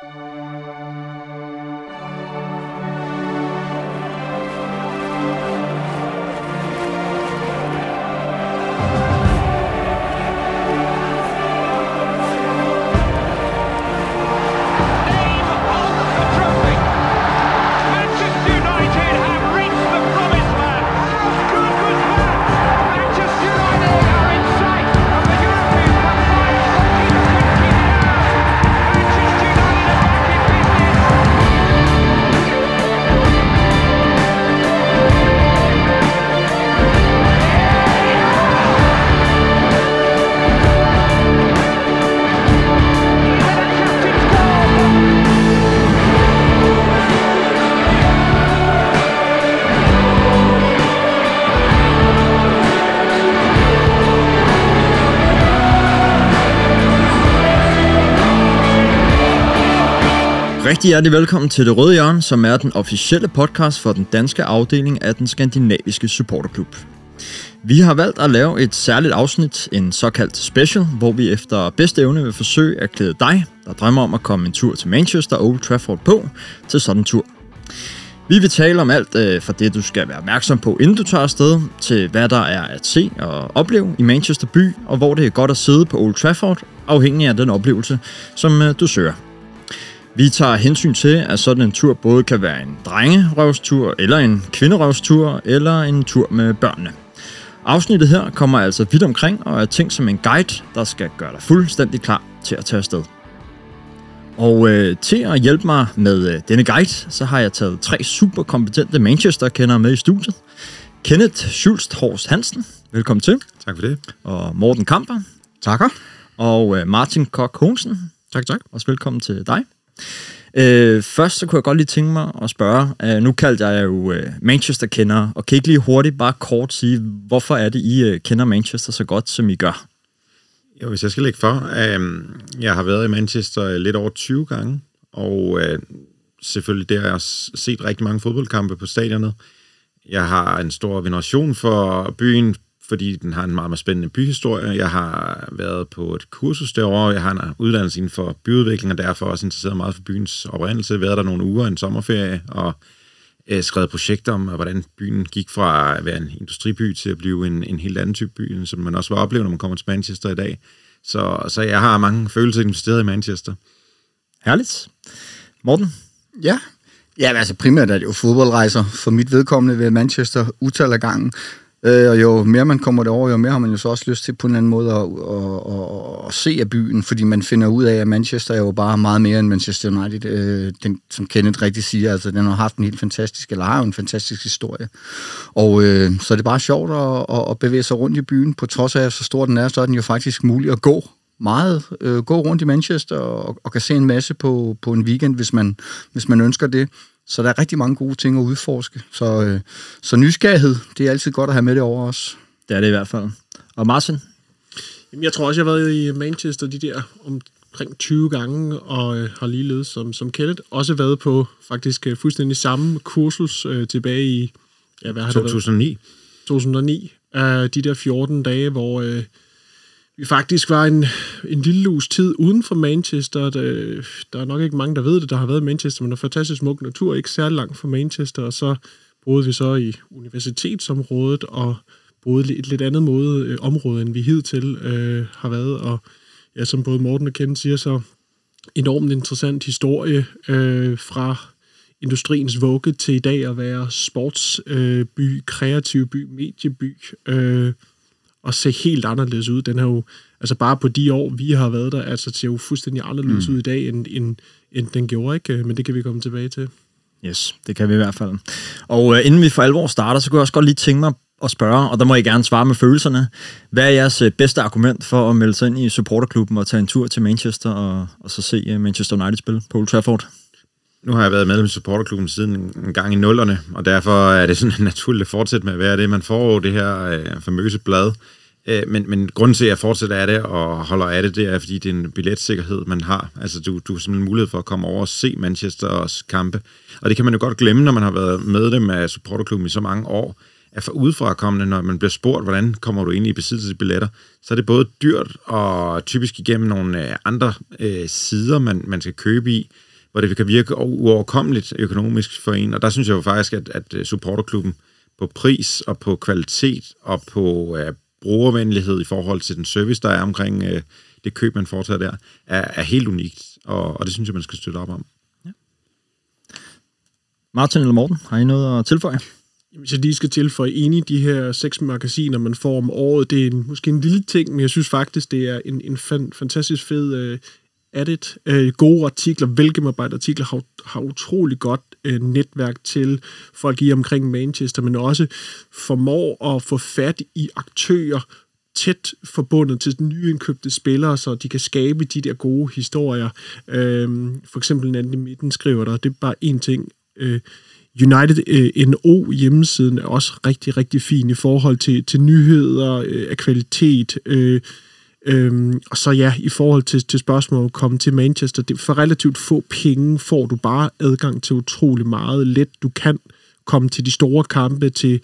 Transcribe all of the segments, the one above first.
Música Rigtig hjertelig velkommen til Det Røde Hjørne, som er den officielle podcast for den danske afdeling af den skandinaviske supporterklub. Vi har valgt at lave et særligt afsnit, en såkaldt special, hvor vi efter bedste evne vil forsøge at klæde dig, der drømmer om at komme en tur til Manchester og Old Trafford på, til sådan en tur. Vi vil tale om alt øh, fra det, du skal være opmærksom på, inden du tager afsted, til hvad der er at se og opleve i Manchester by, og hvor det er godt at sidde på Old Trafford, afhængig af den oplevelse, som øh, du søger. Vi tager hensyn til, at sådan en tur både kan være en drengerøvstur, eller en kvinderøvstur, eller en tur med børnene. Afsnittet her kommer altså vidt omkring og er tænkt som en guide, der skal gøre dig fuldstændig klar til at tage afsted. Og øh, til at hjælpe mig med øh, denne guide, så har jeg taget tre super kompetente Manchester-kendere med i studiet. Kenneth Schulst Horst Hansen, velkommen til. Tak for det. Og Morten Kamper. Takker. Og øh, Martin Kok Honsen. Tak, tak. Også velkommen til dig. Øh, først så kunne jeg godt lige tænke mig at spørge, øh, nu kaldte jeg jo øh, Manchester-kender, og kan ikke lige hurtigt bare kort sige, hvorfor er det, I øh, kender Manchester så godt, som I gør? Jo, hvis jeg skal lægge for, øh, jeg har været i Manchester øh, lidt over 20 gange, og øh, selvfølgelig der har jeg set rigtig mange fodboldkampe på stadionet. Jeg har en stor veneration for byen, fordi den har en meget, meget spændende byhistorie. Jeg har været på et kursus derovre, jeg har en uddannelse inden for byudvikling, og derfor også interesseret meget for byens oprindelse. Været der nogle uger, en sommerferie, og øh, skrevet projekter om, hvordan byen gik fra at være en industriby til at blive en, en helt anden type by, som man også var oplevet, når man kommer til Manchester i dag. Så, så jeg har mange følelser investeret i Manchester. Herligt. Morten? Ja, Ja, altså primært er det jo fodboldrejser for mit vedkommende ved Manchester utal af gangen. Øh, og jo mere man kommer derover, jo mere har man jo så også lyst til på en eller anden måde at, at, at, at se af byen, fordi man finder ud af, at Manchester er jo bare meget mere end Manchester United. Øh, den, som Kenneth rigtig siger, altså den har haft en helt fantastisk, eller har jo en fantastisk historie. Og øh, så er det bare sjovt at, at bevæge sig rundt i byen, på trods af, at så stor den er, så er den jo faktisk mulig at gå meget, øh, gå rundt i Manchester og, og kan se en masse på, på en weekend, hvis man, hvis man ønsker det. Så der er rigtig mange gode ting at udforske. Så, øh, så nysgerrighed, det er altid godt at have med det over os. Det er det i hvert fald. Og Martin? Jamen, jeg tror også, jeg har været i Manchester de der omkring 20 gange, og øh, har ligeledes som, som Kenneth også været på faktisk øh, fuldstændig samme kursus øh, tilbage i... Ja, hvad har 2009. Det 2009. Uh, de der 14 dage, hvor... Øh, vi faktisk var en, en lille uges tid uden for Manchester. Der, der er nok ikke mange, der ved det, der har været i Manchester, men der er fantastisk smuk natur, ikke særlig langt fra Manchester, og så boede vi så i universitetsområdet, og boede et lidt andet måde, øh, område, end vi hidtil øh, har været, og ja, som både Morten og Ken siger, så enormt interessant historie øh, fra industriens vugge til i dag at være sportsby, øh, kreativ by, medieby, øh, og se helt anderledes ud. Den har jo, altså bare på de år, vi har været der, altså ser jo fuldstændig anderledes mm. ud i dag, end, end, end den gjorde, ikke? Men det kan vi komme tilbage til. Yes, det kan vi i hvert fald. Og uh, inden vi for alvor starter, så kunne jeg også godt lige tænke mig at spørge, og der må I gerne svare med følelserne. Hvad er jeres øh, bedste argument for at melde sig ind i supporterklubben og tage en tur til Manchester og, og så se uh, Manchester United spille på Old Trafford? Nu har jeg været medlem i supporterklubben siden en gang i nullerne, og derfor er det sådan naturligt at fortsætte med at være det. Man får det her øh, famøse blad, øh, men, men grunden til, at jeg fortsætter af det og holder af det, det er, fordi det er en billetsikkerhed, man har. Altså, du, du har simpelthen mulighed for at komme over og se Manchesters kampe. Og det kan man jo godt glemme, når man har været medlem af supporterklubben i så mange år, at for udefrakommende, når man bliver spurgt, hvordan kommer du ind i besiddelse af billetter, så er det både dyrt og typisk igennem nogle øh, andre øh, sider, man, man skal købe i, hvor det kan virke uoverkommeligt økonomisk for en. Og der synes jeg jo faktisk, at, at øh, supporterklubben på pris og på kvalitet og på øh, brugervenlighed i forhold til den service, der er omkring uh, det køb, man foretager der, er, er helt unikt. Og, og det synes jeg, man skal støtte op om. Ja. Martin eller Morten, har I noget at tilføje? Hvis jeg lige skal tilføje, enig de her seks magasiner, man får om året, det er en, måske en lille ting, men jeg synes faktisk, det er en, en fan, fantastisk fed uh, edit. Øh, gode artikler, velgennemarbejdede artikler, har, har utrolig godt øh, netværk til folk i omkring Manchester, men også formår at få fat i aktører, tæt forbundet til nyindkøbte spillere, så de kan skabe de der gode historier. Øh, for eksempel Nandi Midten skriver der, det er bare en ting. øh, United øh, NO hjemmesiden er også rigtig, rigtig fin i forhold til, til nyheder øh, af kvalitet. Øh, øh, og så ja, i forhold til, til spørgsmålet at komme til Manchester, det, for relativt få penge får du bare adgang til utrolig meget let. Du kan komme til de store kampe til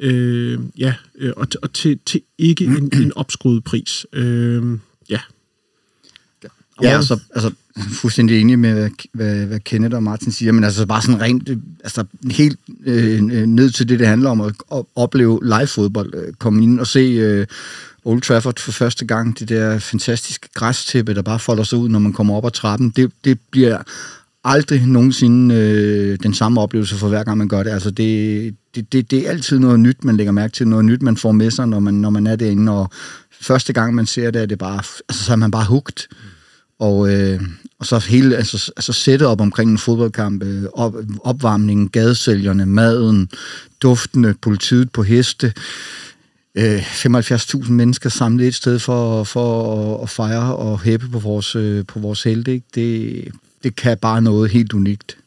øh, ja, øh, og, og til, til ikke en, en opskruet pris. Øh, ja. Ja, altså, altså fuldstændig enig med, hvad, hvad, hvad Kenneth og Martin siger, men altså bare sådan rent, altså helt øh, ned til det, det handler om at, opleve live-fodbold, øh, komme ind og se øh, Old Trafford for første gang, det der fantastiske græstæppe, der bare folder sig ud, når man kommer op ad trappen, det, det bliver aldrig nogensinde øh, den samme oplevelse for hver gang man gør det. Altså det, det, det, det er altid noget nyt, man lægger mærke til, noget nyt, man får med sig, når man, når man er derinde, og første gang man ser det, er det bare, altså, så er man bare hugt. Og, øh, og så hele, altså, altså sætte op omkring en fodboldkamp, øh, op, opvarmningen, gadesælgerne, maden, duftene, politiet på heste, øh, Øh, 75.000 mennesker samlet et sted for, for at, at fejre og hæppe på vores, øh, på vores helte. Ikke? Det, det kan bare noget helt unikt.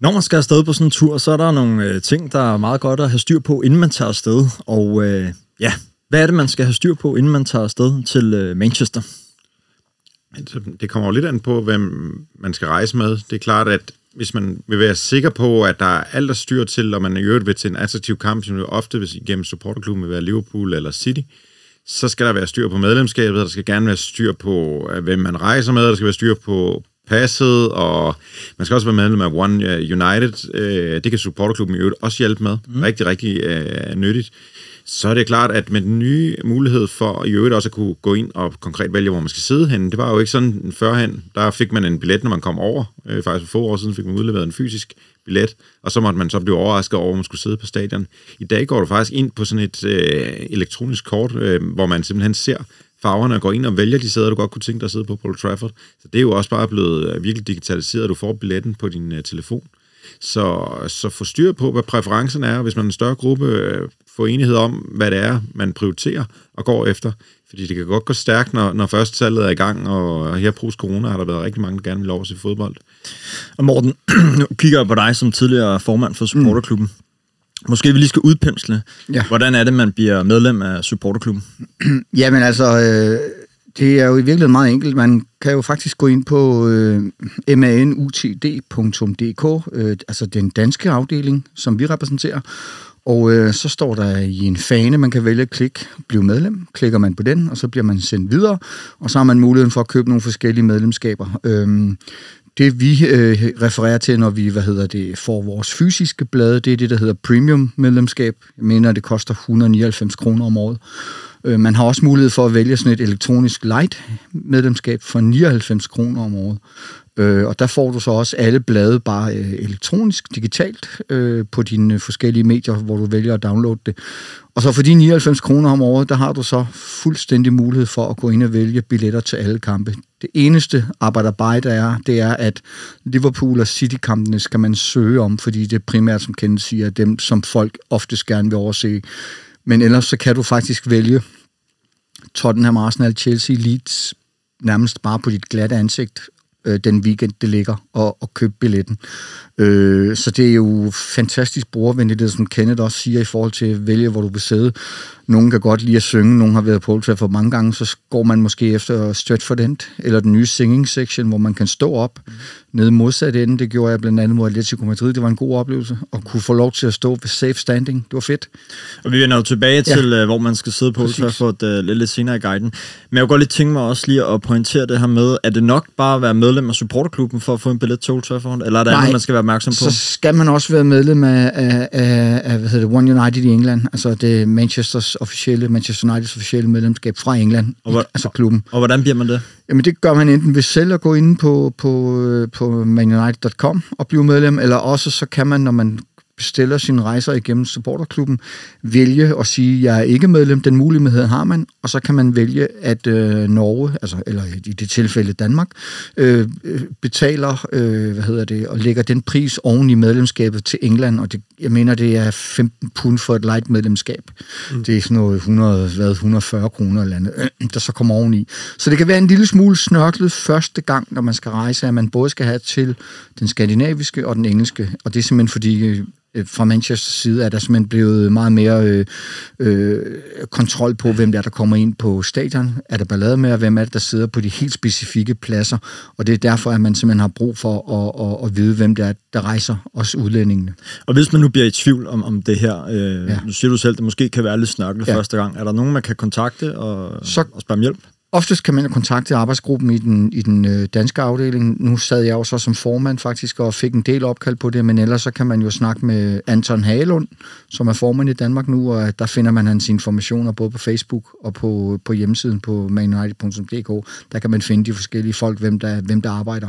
Når man skal afsted på sådan en tur, så er der nogle øh, ting, der er meget godt at have styr på, inden man tager afsted. Og øh, ja, hvad er det, man skal have styr på, inden man tager afsted til øh, Manchester? Altså, det kommer jo lidt an på, hvem man skal rejse med. Det er klart, at hvis man vil være sikker på, at der er alt at styr til, og man i øvrigt vil til en attraktiv kamp, som jo ofte hvis igennem supporterklubben vil være Liverpool eller City, så skal der være styr på medlemskabet, der skal gerne være styr på, hvem man rejser med, der skal være styr på passet, og man skal også være medlem af One øh, United. Øh, det kan supporterklubben i øvrigt også hjælpe med. Mm. Rigtig, rigtig uh, nyttigt. Så er det klart, at med den nye mulighed for i øvrigt også at kunne gå ind og konkret vælge, hvor man skal sidde henne, det var jo ikke sådan førhen. Der fik man en billet, når man kom over. Øh, faktisk for få år siden fik man udleveret en fysisk billet, og så måtte man så blive overrasket over, hvor man skulle sidde på stadion. I dag går du faktisk ind på sådan et øh, elektronisk kort, øh, hvor man simpelthen ser farverne og går ind og vælger de sæder, du godt kunne tænke dig at sidde på på Trafford. Så det er jo også bare blevet øh, virkelig digitaliseret. Du får billetten på din øh, telefon. Så, så få styr på, hvad præferencen er, hvis man er en større gruppe, uh, få enighed om, hvad det er, man prioriterer og går efter. Fordi det kan godt gå stærkt, når, når først salget er i gang, og her på corona har der været rigtig mange, der gerne vil lov at se fodbold. Og Morten, nu kigger jeg på dig som tidligere formand for supporterklubben. Mm. Måske vi lige skal udpensle. Ja. Hvordan er det, man bliver medlem af supporterklubben? Jamen altså, øh, det er jo i virkeligheden meget enkelt. Man kan jo faktisk gå ind på øh, manutd.dk, øh, altså den danske afdeling, som vi repræsenterer, og øh, så står der i en fane, man kan vælge at klikke, blive medlem. Klikker man på den, og så bliver man sendt videre, og så har man muligheden for at købe nogle forskellige medlemskaber. Øh, det vi øh, refererer til, når vi hvad hedder det, får vores fysiske blade, det er det, der hedder premium medlemskab. Jeg mener, det koster 199 kroner om året. Øh, man har også mulighed for at vælge sådan et elektronisk light medlemskab for 99 kroner om året. Øh, og der får du så også alle blade bare øh, elektronisk, digitalt, øh, på dine forskellige medier, hvor du vælger at downloade det. Og så for de 99 kroner om året, der har du så fuldstændig mulighed for at gå ind og vælge billetter til alle kampe. Det eneste arbejderbejde der er, det er, at Liverpool og City-kampene skal man søge om, fordi det er primært, som Kenneth siger, dem, som folk oftest gerne vil overse. Men ellers så kan du faktisk vælge Tottenham, Arsenal, Chelsea, Leeds, nærmest bare på dit glatte ansigt, øh, den weekend, det ligger, og, og købe billetten. Øh, så det er jo fantastisk brugervenligt, det som Kenneth også siger i forhold til at vælge, hvor du vil sidde. Nogle kan godt lide at synge, nogle har været på for mange gange, så går man måske efter Stratford End, eller den nye singing section, hvor man kan stå op mm. nede modsat ende. Det gjorde jeg blandt andet mod Atletico Madrid. Det var en god oplevelse, at kunne få lov til at stå ved safe standing. Det var fedt. Og vi vender jo tilbage til, ja. hvor man skal sidde på Trafford uh, lidt, lidt senere i guiden. Men jeg kunne godt lige tænke mig også lige at pointere det her med, er det nok bare at være medlem af supporterklubben for at få en billet til Old Trafford, eller er der andet, man skal være opmærksom på? så skal man også være medlem af, af, af, af hvad hedder det, One United i England, altså det Manchesters officielle, Manchester Uniteds officielle medlemskab fra England, og hvor, altså klubben. Og hvordan bliver man det? Jamen det gør man enten ved selv at gå ind på, på, på manunited.com og blive medlem, eller også så kan man, når man bestiller sine rejser igennem supporterklubben, vælge at sige, jeg er ikke medlem. Den mulighed har man, og så kan man vælge, at øh, Norge, altså, eller i det tilfælde Danmark, øh, øh betaler øh, hvad hedder det, og lægger den pris oven i medlemskabet til England, og det, jeg mener, det er 15 pund for et light medlemskab. Mm. Det er sådan noget 100, hvad, 140 kroner eller andet, der så kommer oveni. Så det kan være en lille smule snørklet første gang, når man skal rejse, at man både skal have til den skandinaviske og den engelske, og det er simpelthen fordi Øh, fra Manchester side er der simpelthen blevet meget mere øh, øh, kontrol på, hvem der er, der kommer ind på stadion. Er der ballade med, og hvem er det, der sidder på de helt specifikke pladser. Og det er derfor, at man simpelthen har brug for at, at, at vide, hvem der er, der rejser, også udlændingene. Og hvis man nu bliver i tvivl om, om det her, øh, ja. nu siger du selv, det måske kan være lidt snørklet ja. første gang. Er der nogen, man kan kontakte og, Så, og spørge om hjælp? Oftest kan man kontakte arbejdsgruppen i den, i den øh, danske afdeling. Nu sad jeg jo så som formand faktisk og fik en del opkald på det, men ellers så kan man jo snakke med Anton Hagelund, som er formand i Danmark nu, og der finder man hans informationer både på Facebook og på, på hjemmesiden på manunited.dk. Der kan man finde de forskellige folk, hvem der, hvem der arbejder.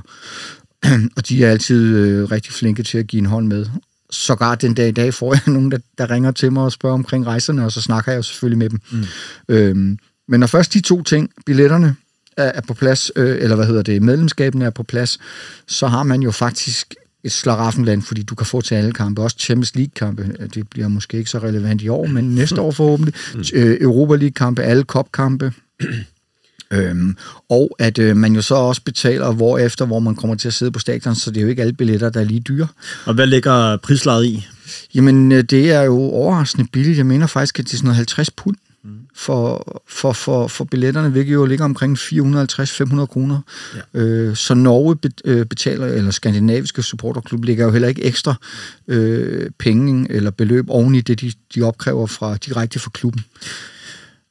og de er altid øh, rigtig flinke til at give en hånd med. Sågar den dag i dag får jeg nogen, der, der ringer til mig og spørger omkring rejserne, og så snakker jeg jo selvfølgelig med dem. Mm. Øhm, men når først de to ting, billetterne er på plads, øh, eller hvad hedder det, medlemskaben er på plads, så har man jo faktisk et slaraffenland, fordi du kan få til alle kampe, også Champions League-kampe. Det bliver måske ikke så relevant i år, men næste år forhåbentlig. Mm. Øh, Europa League-kampe, alle Cup-kampe. Øhm, og at øh, man jo så også betaler hvor efter, hvor man kommer til at sidde på stadion, så det er jo ikke alle billetter, der er lige dyre. Og hvad ligger prislaget i? Jamen, øh, det er jo overraskende billigt. Jeg mener faktisk, at det er sådan noget 50 pund for, for, for, for billetterne, hvilket jo ligger omkring 450-500 kroner. Ja. Øh, så Norge øh, betaler, eller skandinaviske supporterklub ligger jo heller ikke ekstra øh, penge eller beløb oven i det, de, de opkræver fra direkte fra klubben.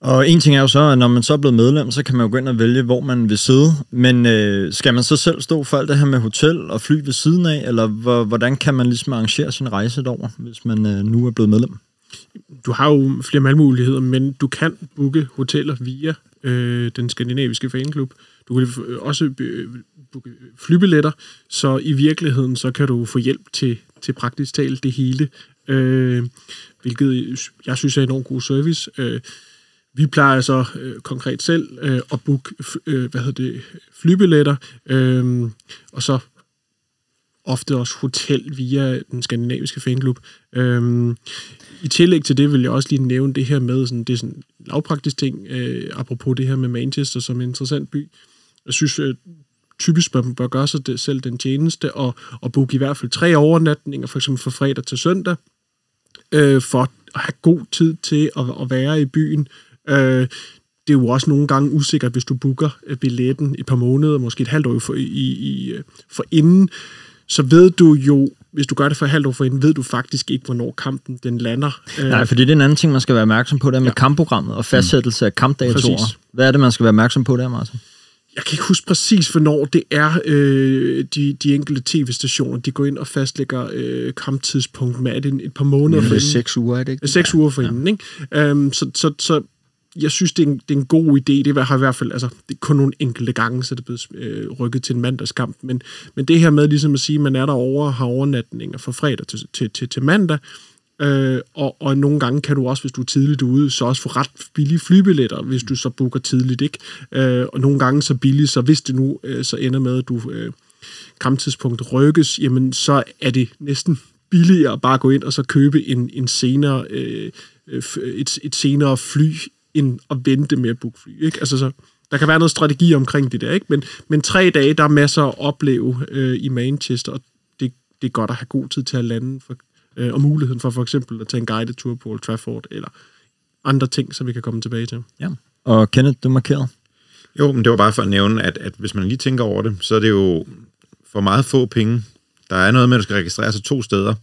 Og en ting er jo så, at når man så er blevet medlem, så kan man jo gå ind og vælge, hvor man vil sidde. Men øh, skal man så selv stå for alt det her med hotel og fly ved siden af, eller hvordan kan man ligesom arrangere sin rejse derover, hvis man øh, nu er blevet medlem? du har jo flere valgmuligheder, men du kan booke hoteller via øh, den skandinaviske fanklub. Du kan også øh, booke flybilletter, så i virkeligheden så kan du få hjælp til, til praktisk talt det hele, øh, hvilket jeg synes er enormt god service. Øh, vi plejer så øh, konkret selv øh, at booke øh, hvad hedder det, flybilletter, øh, og så ofte også hotel via den skandinaviske fanklub. Øhm, I tillæg til det vil jeg også lige nævne det her med, sådan, det er sådan en lavpraktisk ting, øh, apropos det her med Manchester som en interessant by. Jeg synes, øh, typisk man bør gøre sig det, selv den tjeneste, og, og booke i hvert fald tre overnatninger, for eksempel fra fredag til søndag, øh, for at have god tid til at, at være i byen. Øh, det er jo også nogle gange usikkert, hvis du booker øh, billetten et par måneder, måske et halvt år for, i, i, øh, for inden, så ved du jo, hvis du gør det for et halvt år forinden, ved du faktisk ikke, hvornår kampen den lander. Nej, fordi det er en anden ting, man skal være opmærksom på, der med ja. kampprogrammet og fastsættelse af kampdatoer. Præcis. Hvad er det, man skal være opmærksom på der, Martin? Jeg kan ikke huske præcis, hvornår det er, øh, de, de enkelte tv-stationer, de går ind og fastlægger øh, kamptidspunkt med, er det et par måneder for inden? seks uger, er det ikke? Seks ja. uger for inden, ja. ikke? Um, så, så, så jeg synes, det er, en, det er en god idé. Det har i hvert fald, altså, det er kun nogle enkelte gange, så det er blevet øh, rykket til en mandagskamp. Men, men det her med ligesom at sige, at man er derovre og har overnatninger fra fredag til, til, til, til mandag, øh, og, og nogle gange kan du også, hvis du er tidligt ude, så også få ret billige flybilletter, hvis du så booker tidligt, ikke? Øh, og nogle gange så billigt, så hvis det nu øh, så ender med, at du øh, kamptidspunkt rykkes, jamen så er det næsten billigere bare at gå ind og så købe en, en senere, øh, øh et, et senere fly end at vente med at booke fly. Ikke? Altså, så der kan være noget strategi omkring det der, ikke? Men, men tre dage, der er masser at opleve øh, i Manchester, og det, det er godt at have god tid til at lande, for, øh, og muligheden for for eksempel at tage en guided tour på Old Trafford, eller andre ting, som vi kan komme tilbage til. Ja. Og Kenneth, du markerede. Jo, men det var bare for at nævne, at, at hvis man lige tænker over det, så er det jo for meget få penge. Der er noget med, at du skal registrere sig to steder.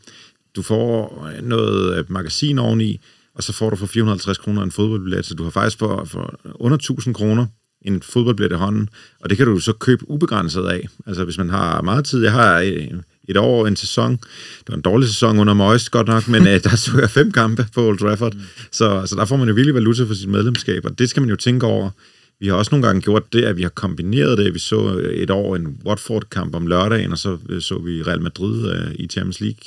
Du får noget magasin oveni, og så får du for 450 kroner en fodboldbillet, så du har faktisk for, for under 1000 kroner en fodboldbillet i hånden, og det kan du så købe ubegrænset af. Altså hvis man har meget tid, jeg har øh, et år, en sæson, det var en dårlig sæson under Moyes godt nok, men øh, der så jeg fem kampe på Old Trafford, mm. så, så der får man jo virkelig valuta for sit medlemskab, og det skal man jo tænke over. Vi har også nogle gange gjort det, at vi har kombineret det. Vi så øh, et år en Watford-kamp om lørdagen, og så øh, så vi Real Madrid øh, i Champions League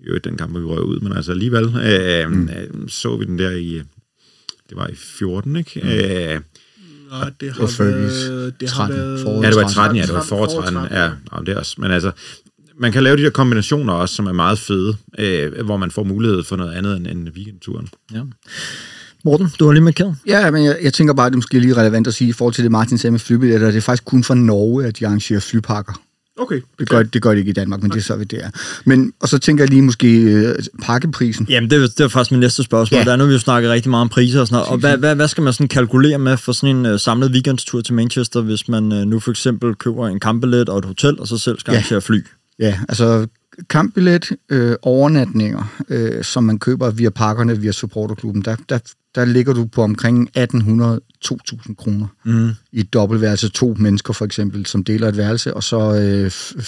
jo den kamp, vi røg ud, men altså alligevel øh, mm. øh, så vi den der i, det var i 14, ikke? Mm. Øh, Nej, det har været... Det 13, har været ja, det var 13, ja, det var for 13. Ja, ja det er også. Men altså, man kan lave de der kombinationer også, som er meget fede, øh, hvor man får mulighed for noget andet end, end weekendturen. Ja. Morten, du har lige markeret. Ja, men jeg, jeg tænker bare, at det måske lige relevant at sige, i forhold til det, Martin sagde med flybilletter, det er faktisk kun for Norge, at de arrangerer flypakker. Okay. Det gør, det gør det ikke i Danmark, men okay. det er så, vi det er. Men, og så tænker jeg lige måske øh, pakkeprisen. Jamen, det, det er faktisk min næste spørgsmål. Ja. Der er nu, vi jo snakket rigtig meget om priser og sådan noget. Og hvad, hvad, hvad skal man sådan kalkulere med for sådan en uh, samlet weekendstur til Manchester, hvis man uh, nu for eksempel køber en kampbillet og et hotel, og så selv skal ja. arrangere fly? Ja, altså kampbillet, øh, overnatninger, øh, som man køber via pakkerne, via supporterklubben, der, der, der ligger du på omkring 1800-2000 kroner mm. i et dobbeltværelse. To mennesker for eksempel, som deler et værelse, og så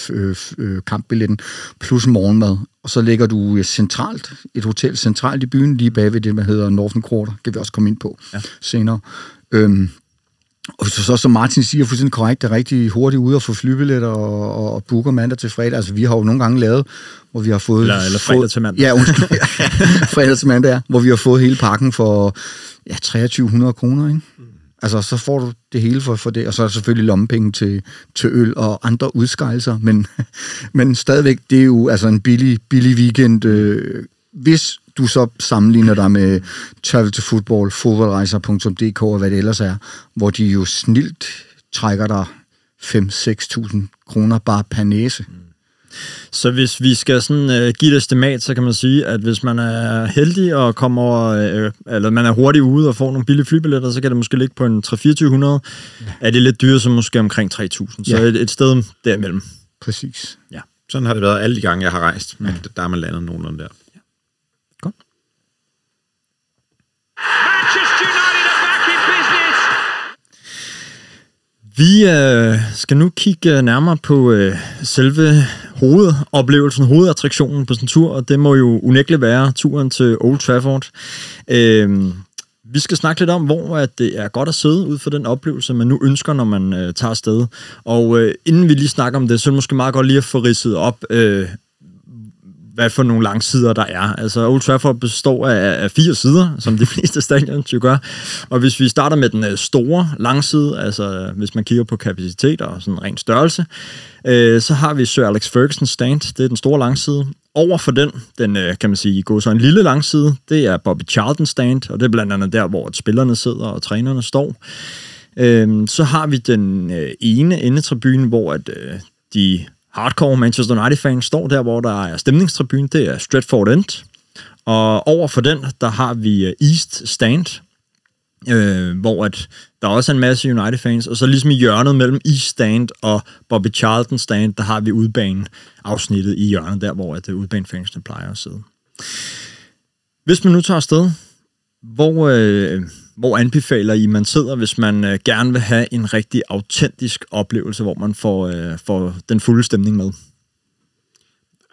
øh, øh, kampbilletten plus morgenmad. Og så ligger du øh, centralt, et hotel centralt i byen, lige bag ved det, der hedder Northern Quarter, kan vi også komme ind på ja. senere. Øhm, og du så, som Martin siger, fuldstændig korrekt, er rigtig hurtigt ude og få flybilletter og, og, og booker mandag til fredag. Altså, vi har jo nogle gange lavet, hvor vi har fået... Eller, eller fredag til mandag. Ja, undskyld. fredag til mandag, ja. Hvor vi har fået hele pakken for ja, 2300 kroner, ikke? Altså, så får du det hele for, for det, og så er der selvfølgelig lommepenge til, til øl og andre udskejelser, men, men stadigvæk, det er jo altså en billig, billig weekend. Øh, hvis du så sammenligner dig med Travel to Football, fodboldrejser.dk og hvad det ellers er, hvor de jo snilt trækker dig 5-6.000 kroner bare per næse. Så hvis vi skal sådan, uh, give et estimat, så kan man sige, at hvis man er heldig og kommer, uh, eller man er hurtigt ude og får nogle billige flybilletter, så kan det måske ligge på en 3-2400. Ja. Er det lidt dyrt, så måske omkring 3.000. Så ja. et, et sted derimellem. Præcis. Ja. Sådan har det været alle de gange, jeg har rejst. Ja. Der er man landet nogenlunde der. Manchester United a fucking business. Vi øh, skal nu kigge øh, nærmere på øh, selve hovedoplevelsen, hovedattraktionen på sådan en tur, og det må jo unægteligt være turen til Old Trafford. Øh, vi skal snakke lidt om, hvor at det er godt at sidde ud for den oplevelse, man nu ønsker, når man øh, tager afsted. Og øh, inden vi lige snakker om det, så er det måske meget godt lige at få ridset op, øh, hvad for nogle langsider der er. Altså Old Trafford består af, af fire sider, som de fleste stadions jo gør. Og hvis vi starter med den øh, store langside, altså hvis man kigger på kapacitet og sådan ren størrelse, øh, så har vi Sir Alex Ferguson stand, det er den store langside. Over for den, den øh, kan man sige, går så en lille langside, det er Bobby Charlton stand, og det er blandt andet der, hvor spillerne sidder og trænerne står. Øh, så har vi den øh, ene endetribune, hvor at, øh, de hardcore Manchester United-fans står der, hvor der er stemningstribune, det er Stratford End. Og over for den, der har vi øh, East Stand, øh, hvor at der også er en masse United-fans, og så ligesom i hjørnet mellem East Stand og Bobby Charlton Stand, der har vi udbanen afsnittet i hjørnet, der hvor at øh, udbanefansene plejer at sidde. Hvis man nu tager afsted, hvor, øh, hvor anbefaler I, man sidder, hvis man øh, gerne vil have en rigtig autentisk oplevelse, hvor man får, øh, får den fulde stemning med?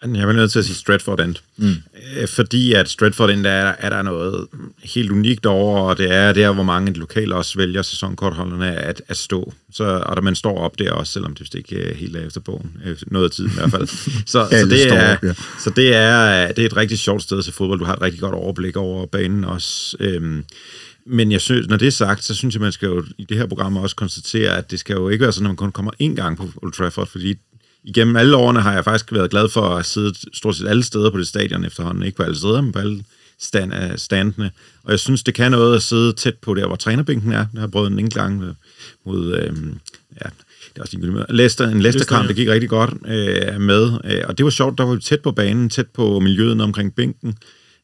Jeg vil nødt til at sige Stratford End. Mm. Øh, fordi at Stratford End er, er der noget helt unikt over, og det er der, hvor mange lokale også vælger sæsonkortholderne at, at stå. Så, og der man står op der også, selvom det ikke er helt efter bogen. Øh, noget af tiden i hvert fald. Så, så, det, er, op, ja. så det, er, det er et rigtig sjovt sted til fodbold. Du har et rigtig godt overblik over banen også. Øhm, men jeg synes, når det er sagt, så synes jeg, man skal jo i det her program også konstatere, at det skal jo ikke være sådan, at man kun kommer én gang på Old Trafford, fordi igennem alle årene har jeg faktisk været glad for at sidde stort set alle steder på det stadion efterhånden. Ikke på alle steder, men på alle stand, af standene. Og jeg synes, det kan noget at sidde tæt på der, hvor trænerbænken er. Jeg har prøvet en enkelt gang øh, mod... Øh, ja, det er også ligegyldigt. Leicester, en Leicester-kamp, ja. det gik rigtig godt øh, med. Øh, og det var sjovt, der var vi tæt på banen, tæt på miljøet omkring bænken.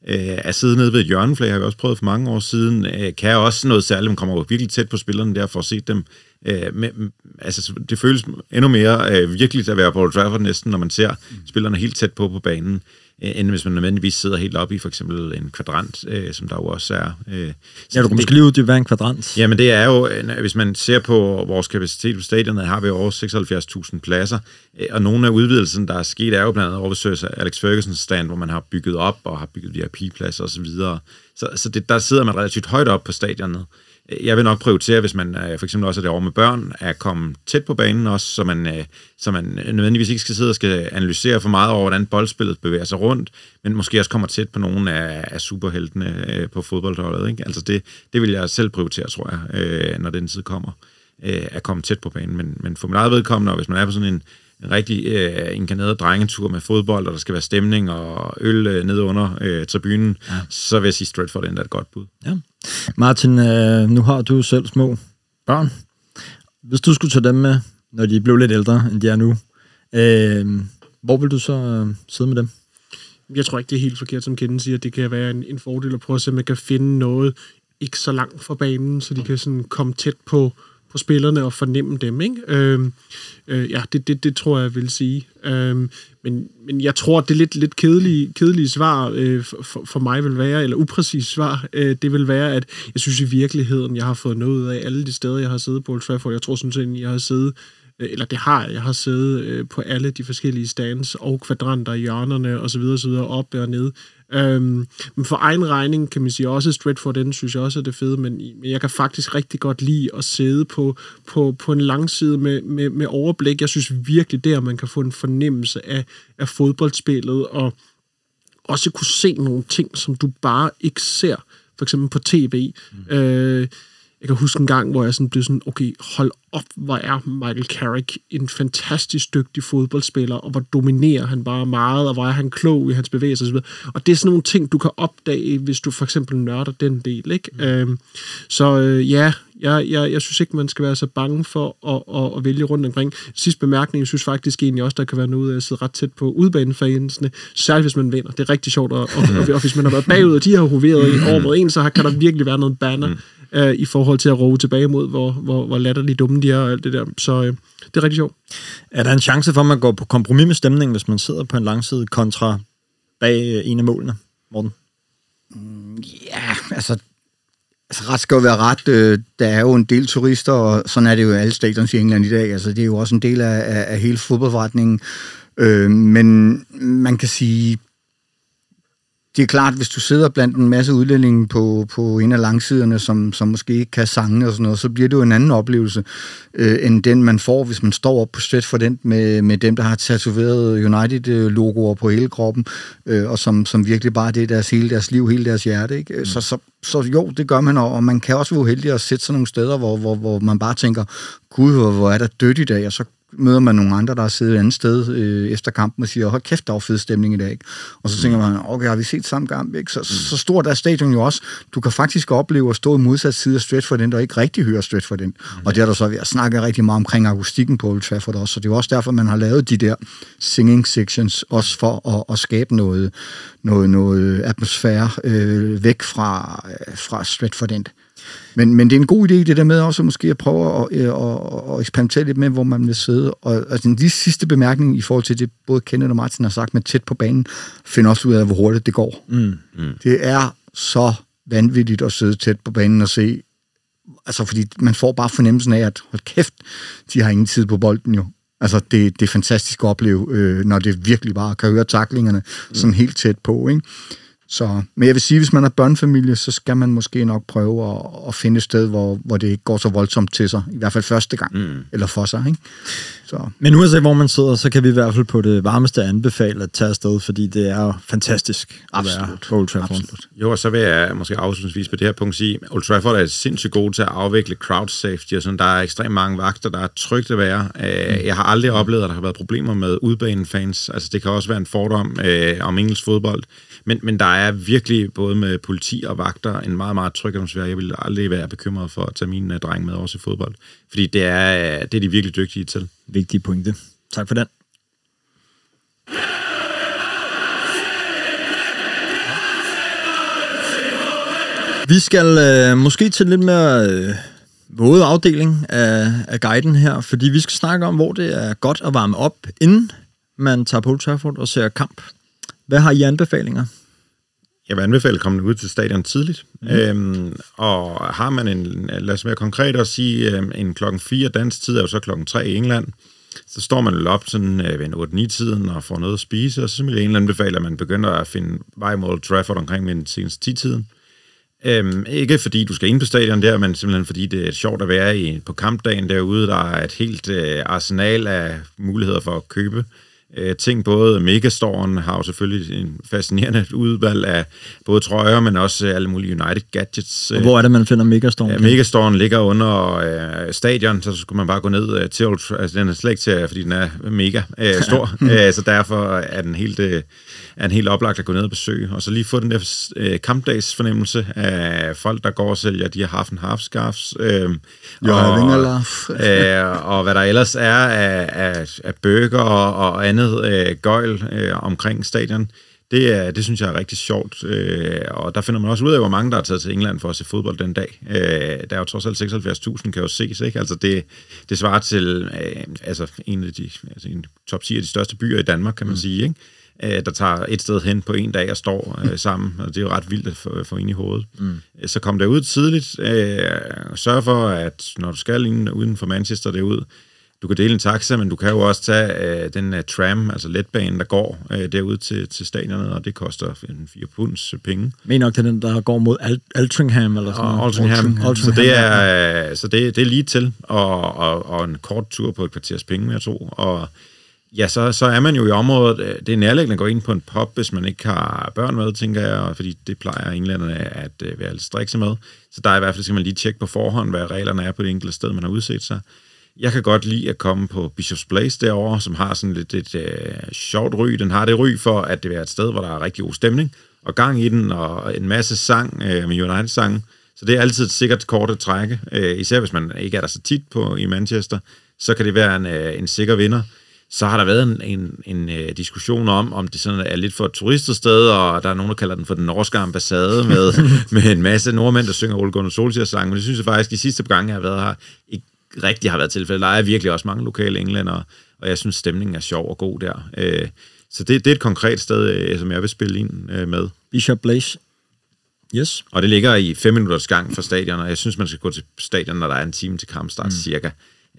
Øh, at sidde nede ved et hjørneflag, har vi også prøvet for mange år siden, øh, kan også noget særligt, man kommer jo virkelig tæt på spillerne der for at se dem. Øh, men, altså, det føles endnu mere øh, virkeligt at være på Old Trafford næsten, når man ser mm. spillerne helt tæt på på banen, end hvis man nødvendigvis sidder helt oppe i for eksempel en kvadrant, øh, som der jo også er. Øh, Ja, du kan måske lige uddybe, hvad en kvadrant. Jamen det er jo, øh, hvis man ser på vores kapacitet på stadionet, har vi over 76.000 pladser, Øh, og nogle af udvidelsen, der er sket, er jo blandt andet over ved Sir Alex Fergusons stand, hvor man har bygget op og har bygget VIP-pladser osv. Så, så det, der sidder man relativt højt op på stadionet. Øh, Jeg vil nok prioritere, hvis man øh, for eksempel også er derovre med børn, at komme tæt på banen også, så man, øh, så man nødvendigvis ikke skal sidde og skal analysere for meget over, hvordan boldspillet bevæger sig rundt, men måske også kommer tæt på nogle af, af superheltene øh, på fodboldholdet. Ikke? Altså det, det vil jeg selv prioritere, tror jeg, øh, når den tid kommer, øh, at komme tæt på banen. Men, men for mit eget vedkommende, og hvis man er på sådan en, en rigtig øh, inkarneret drengetur med fodbold, og der skal være stemning og øl øh, nede under øh, tribunen, ja. så vil jeg sige Stratford er et godt bud. Ja. Martin, øh, nu har du selv små børn. Hvis du skulle tage dem med, når de blev lidt ældre, end de er nu, øh, hvor vil du så øh, sidde med dem? Jeg tror ikke, det er helt forkert, som Kende siger. Det kan være en, en fordel at prøve at se, om man kan finde noget ikke så langt fra banen, så de kan sådan komme tæt på, på spillerne og fornemme dem. Ikke? Øhm, øh, ja, det, det, det tror jeg, jeg vil sige. Øhm, men, men jeg tror, det lidt, lidt kedelige, kedelige svar øh, for, for mig vil være, eller upræcis svar, øh, det vil være, at jeg synes i virkeligheden, jeg har fået noget ud af alle de steder, jeg har siddet på Old Trafford. Jeg tror sådan set, jeg har siddet øh, eller det har jeg. Jeg har siddet øh, på alle de forskellige stands og kvadranter, hjørnerne osv. osv. op og ned. Øhm, men for egen regning kan man sige også, Stratford den synes jeg også er det fede, men, men jeg kan faktisk rigtig godt lide at sidde på, på, på en langside med, med, med overblik. Jeg synes virkelig der, man kan få en fornemmelse af, af fodboldspillet, og også kunne se nogle ting, som du bare ikke ser, for eksempel på tv. Mm. Øh, jeg kan huske en gang, hvor jeg sådan blev sådan, okay, hold op, hvor er Michael Carrick en fantastisk dygtig fodboldspiller, og hvor dominerer han bare meget, og hvor er han klog i hans bevægelser osv. Og det er sådan nogle ting, du kan opdage, hvis du for eksempel nørder den del, ikke? Mm. Øhm, så øh, ja, jeg, jeg, jeg synes ikke, man skal være så bange for at, at, at vælge rundt omkring. Sidste bemærkning, jeg synes faktisk egentlig også, der kan være noget af at sidde ret tæt på udbanefansene, særligt hvis man vinder. Det er rigtig sjovt, og, og, og, og hvis man har været bagud, og de har hoveret over mod en, så kan der virkelig være noget banner mm. øh, i forhold til at råbe tilbage mod, hvor, hvor, hvor latterligt dumme de er og alt det der. Så øh, det er rigtig sjovt. Er der en chance for, at man går på kompromis med stemningen, hvis man sidder på en langside kontra bag øh, en af målene, Morten? Ja, altså, altså ret skal jo være ret. Øh, der er jo en del turister, og sådan er det jo i alle stadions i England i dag. Altså, det er jo også en del af, af, af hele fodboldforretningen. Øh, men man kan sige, det er klart, hvis du sidder blandt en masse udlændinge på, på en af langsiderne, som, som måske ikke kan sange og sådan noget, så bliver det jo en anden oplevelse, øh, end den, man får, hvis man står op på Stratford End med, med dem, der har tatoveret United-logoer på hele kroppen, øh, og som, som virkelig bare det er deres, hele deres liv, hele deres hjerte. Ikke? Mm. Så, så, så jo, det gør man, og man kan også være uheldig at sætte sig nogle steder, hvor, hvor, hvor man bare tænker, gud, hvor, hvor er der dødt i dag, og så møder man nogle andre, der har siddet et andet sted øh, efter kampen og siger, hold kæft, der var fed stemning i dag. Ikke? Og så tænker man, okay, har vi set samme kamp? Ikke? Så, mm. så stort er stadion jo også. Du kan faktisk opleve at stå i modsat side af Stratford End, og ikke rigtig høre Stratford End. Mm. Og det er der så ved at snakke rigtig meget omkring akustikken på Old Trafford også. Så det er jo også derfor, man har lavet de der singing sections, også for at, at skabe noget, noget, noget atmosfære øh, væk fra, øh, fra Stratford End. Men, men det er en god idé, det der med også at måske at prøve at, at, at, at eksperimentere lidt med, hvor man vil sidde. Og altså, den sidste bemærkning i forhold til det, både Kenneth og Martin har sagt med tæt på banen, find også ud af, hvor hurtigt det går. Mm. Mm. Det er så vanvittigt at sidde tæt på banen og se, altså fordi man får bare fornemmelsen af, at hold kæft, de har ingen tid på bolden jo. Altså, det, det er fantastisk at opleve, øh, når det virkelig bare kan høre taklingerne mm. sådan helt tæt på, ikke? Så, men jeg vil sige, hvis man er børnefamilie, så skal man måske nok prøve at, at finde et sted, hvor, hvor det ikke går så voldsomt til sig. I hvert fald første gang. Mm. Eller for sig, ikke? Så. Men uanset hvor man sidder, så kan vi i hvert fald på det varmeste anbefale at tage afsted, fordi det er fantastisk at være på Old Trafford. Absolut. Jo, og så vil jeg måske afslutningsvis på det her punkt sige, at Old Trafford er sindssygt god til at afvikle crowd safety, og sådan, der er ekstremt mange vagter, der er trygt at være. Mm. Jeg har aldrig oplevet, at der har været problemer med udbanefans. Altså, det kan også være en fordom øh, om engelsk fodbold. Men, men der er virkelig både med politi og vagter en meget, meget tryg atmosfære. Jeg vil aldrig være bekymret for at tage min uh, dreng med også i fodbold, fordi det er, det er de virkelig dygtige til. Vigtige pointe. Tak for den. Vi skal øh, måske til lidt mere øh, våde afdeling af, af guiden her, fordi vi skal snakke om, hvor det er godt at varme op, inden man tager på Old Trafford og ser kamp. Hvad har I anbefalinger? Jeg vil anbefale at komme ud til stadion tidligt. Mm. Øhm, og har man en, lad os være konkret og sige, øhm, en klokken 4 dansk tid er jo så klokken 3 i England. Så står man jo op sådan øh, ved 8-9-tiden og får noget at spise, og så vil jeg anbefale, at man begynder at finde vej mod Trafford omkring den seneste 10-tiden. Øhm, ikke fordi du skal ind på stadion der, men simpelthen fordi det er sjovt at være i, på kampdagen derude. Der er et helt øh, arsenal af muligheder for at købe øh, ting. Både Megastoren har jo selvfølgelig en fascinerende udvalg af både trøjer, men også alle mulige United gadgets. Og hvor er det, man finder Megastoren? Ja, Megastoren ligger under øh, stadion, så skulle man bare gå ned øh, til, altså den er slet ikke til, fordi den er mega øh, stor, øh, så derfor er den helt... Øh, er en helt oplagt at gå ned og besøge, og så lige få den der øh, kampdags fornemmelse af folk, der går og sælger de har haft en half scarfs, øh, Jo, og, øh, og hvad der ellers er af, af, af bøger og, og andet øh, gøjl øh, omkring stadion. Det, er, det synes jeg er rigtig sjovt, øh, og der finder man også ud af, hvor mange der er taget til England for at se fodbold den dag. Øh, der er jo trods alt 76.000, kan jo ses, ikke? Altså det, det svarer til øh, altså en af de altså en top 10 af de største byer i Danmark, kan man mm. sige, ikke? øh, der tager et sted hen på en dag og står øh, sammen, og det er jo ret vildt få, få ind i hovedet. Mm. Så kom der ud tidligt. Øh, sørg for, at når du skal ind uden for Manchester derud, du kan dele en taxa, men du kan jo også tage øh, den uh, tram, altså letbanen, der går øh, derud til, til stadionet, og det koster en 4 punds penge. Men nok til den, der går mod Al- Altringham eller sådan Og noget. Altringham. Så Altringham, det ja. er, så det, det er lige til, og, og, og en kort tur på et kvarters penge, jeg tror. Og ja, så, så er man jo i området. øh, Det er nærliggende at gå ind på en pub, hvis man ikke har børn med, tænker jeg, fordi det plejer englænderne at øh, være lidt strikse med. Så der er i hvert fald, skal man lige tjekke på forhånd, hvad reglerne er på det enkelte sted, man har udset sig. Jeg kan godt lide at komme på Bishop's Place derovre, som har sådan lidt et øh, sjovt ry. Den har det ry for, at det er et sted, hvor der er rigtig god stemning, og gang i den, og en masse sang øh, med United-sange. Så det er altid et sikkert kort at trække, øh, især hvis man ikke er der så tit på i Manchester, så kan det være en, øh, en sikker vinder. Så har der været en, en, en øh, diskussion om, om det sådan er lidt for et turistet og der er nogen, der kalder den for den norske ambassade, med, med en masse nordmænd, der synger Ole Gunnar Solskjaer sang, men det synes jeg faktisk, de sidste par gange, jeg har været her, ikke rigtig har været tilfældet. Der er virkelig også mange lokale englænder, og jeg synes, stemningen er sjov og god der. Øh, så det, det er et konkret sted, øh, som jeg vil spille ind øh, med. Bishop Blaze. Yes. Og det ligger i fem minutters gang fra stadion, og jeg synes, man skal gå til stadion, når der er en time til kampstart mm. cirka.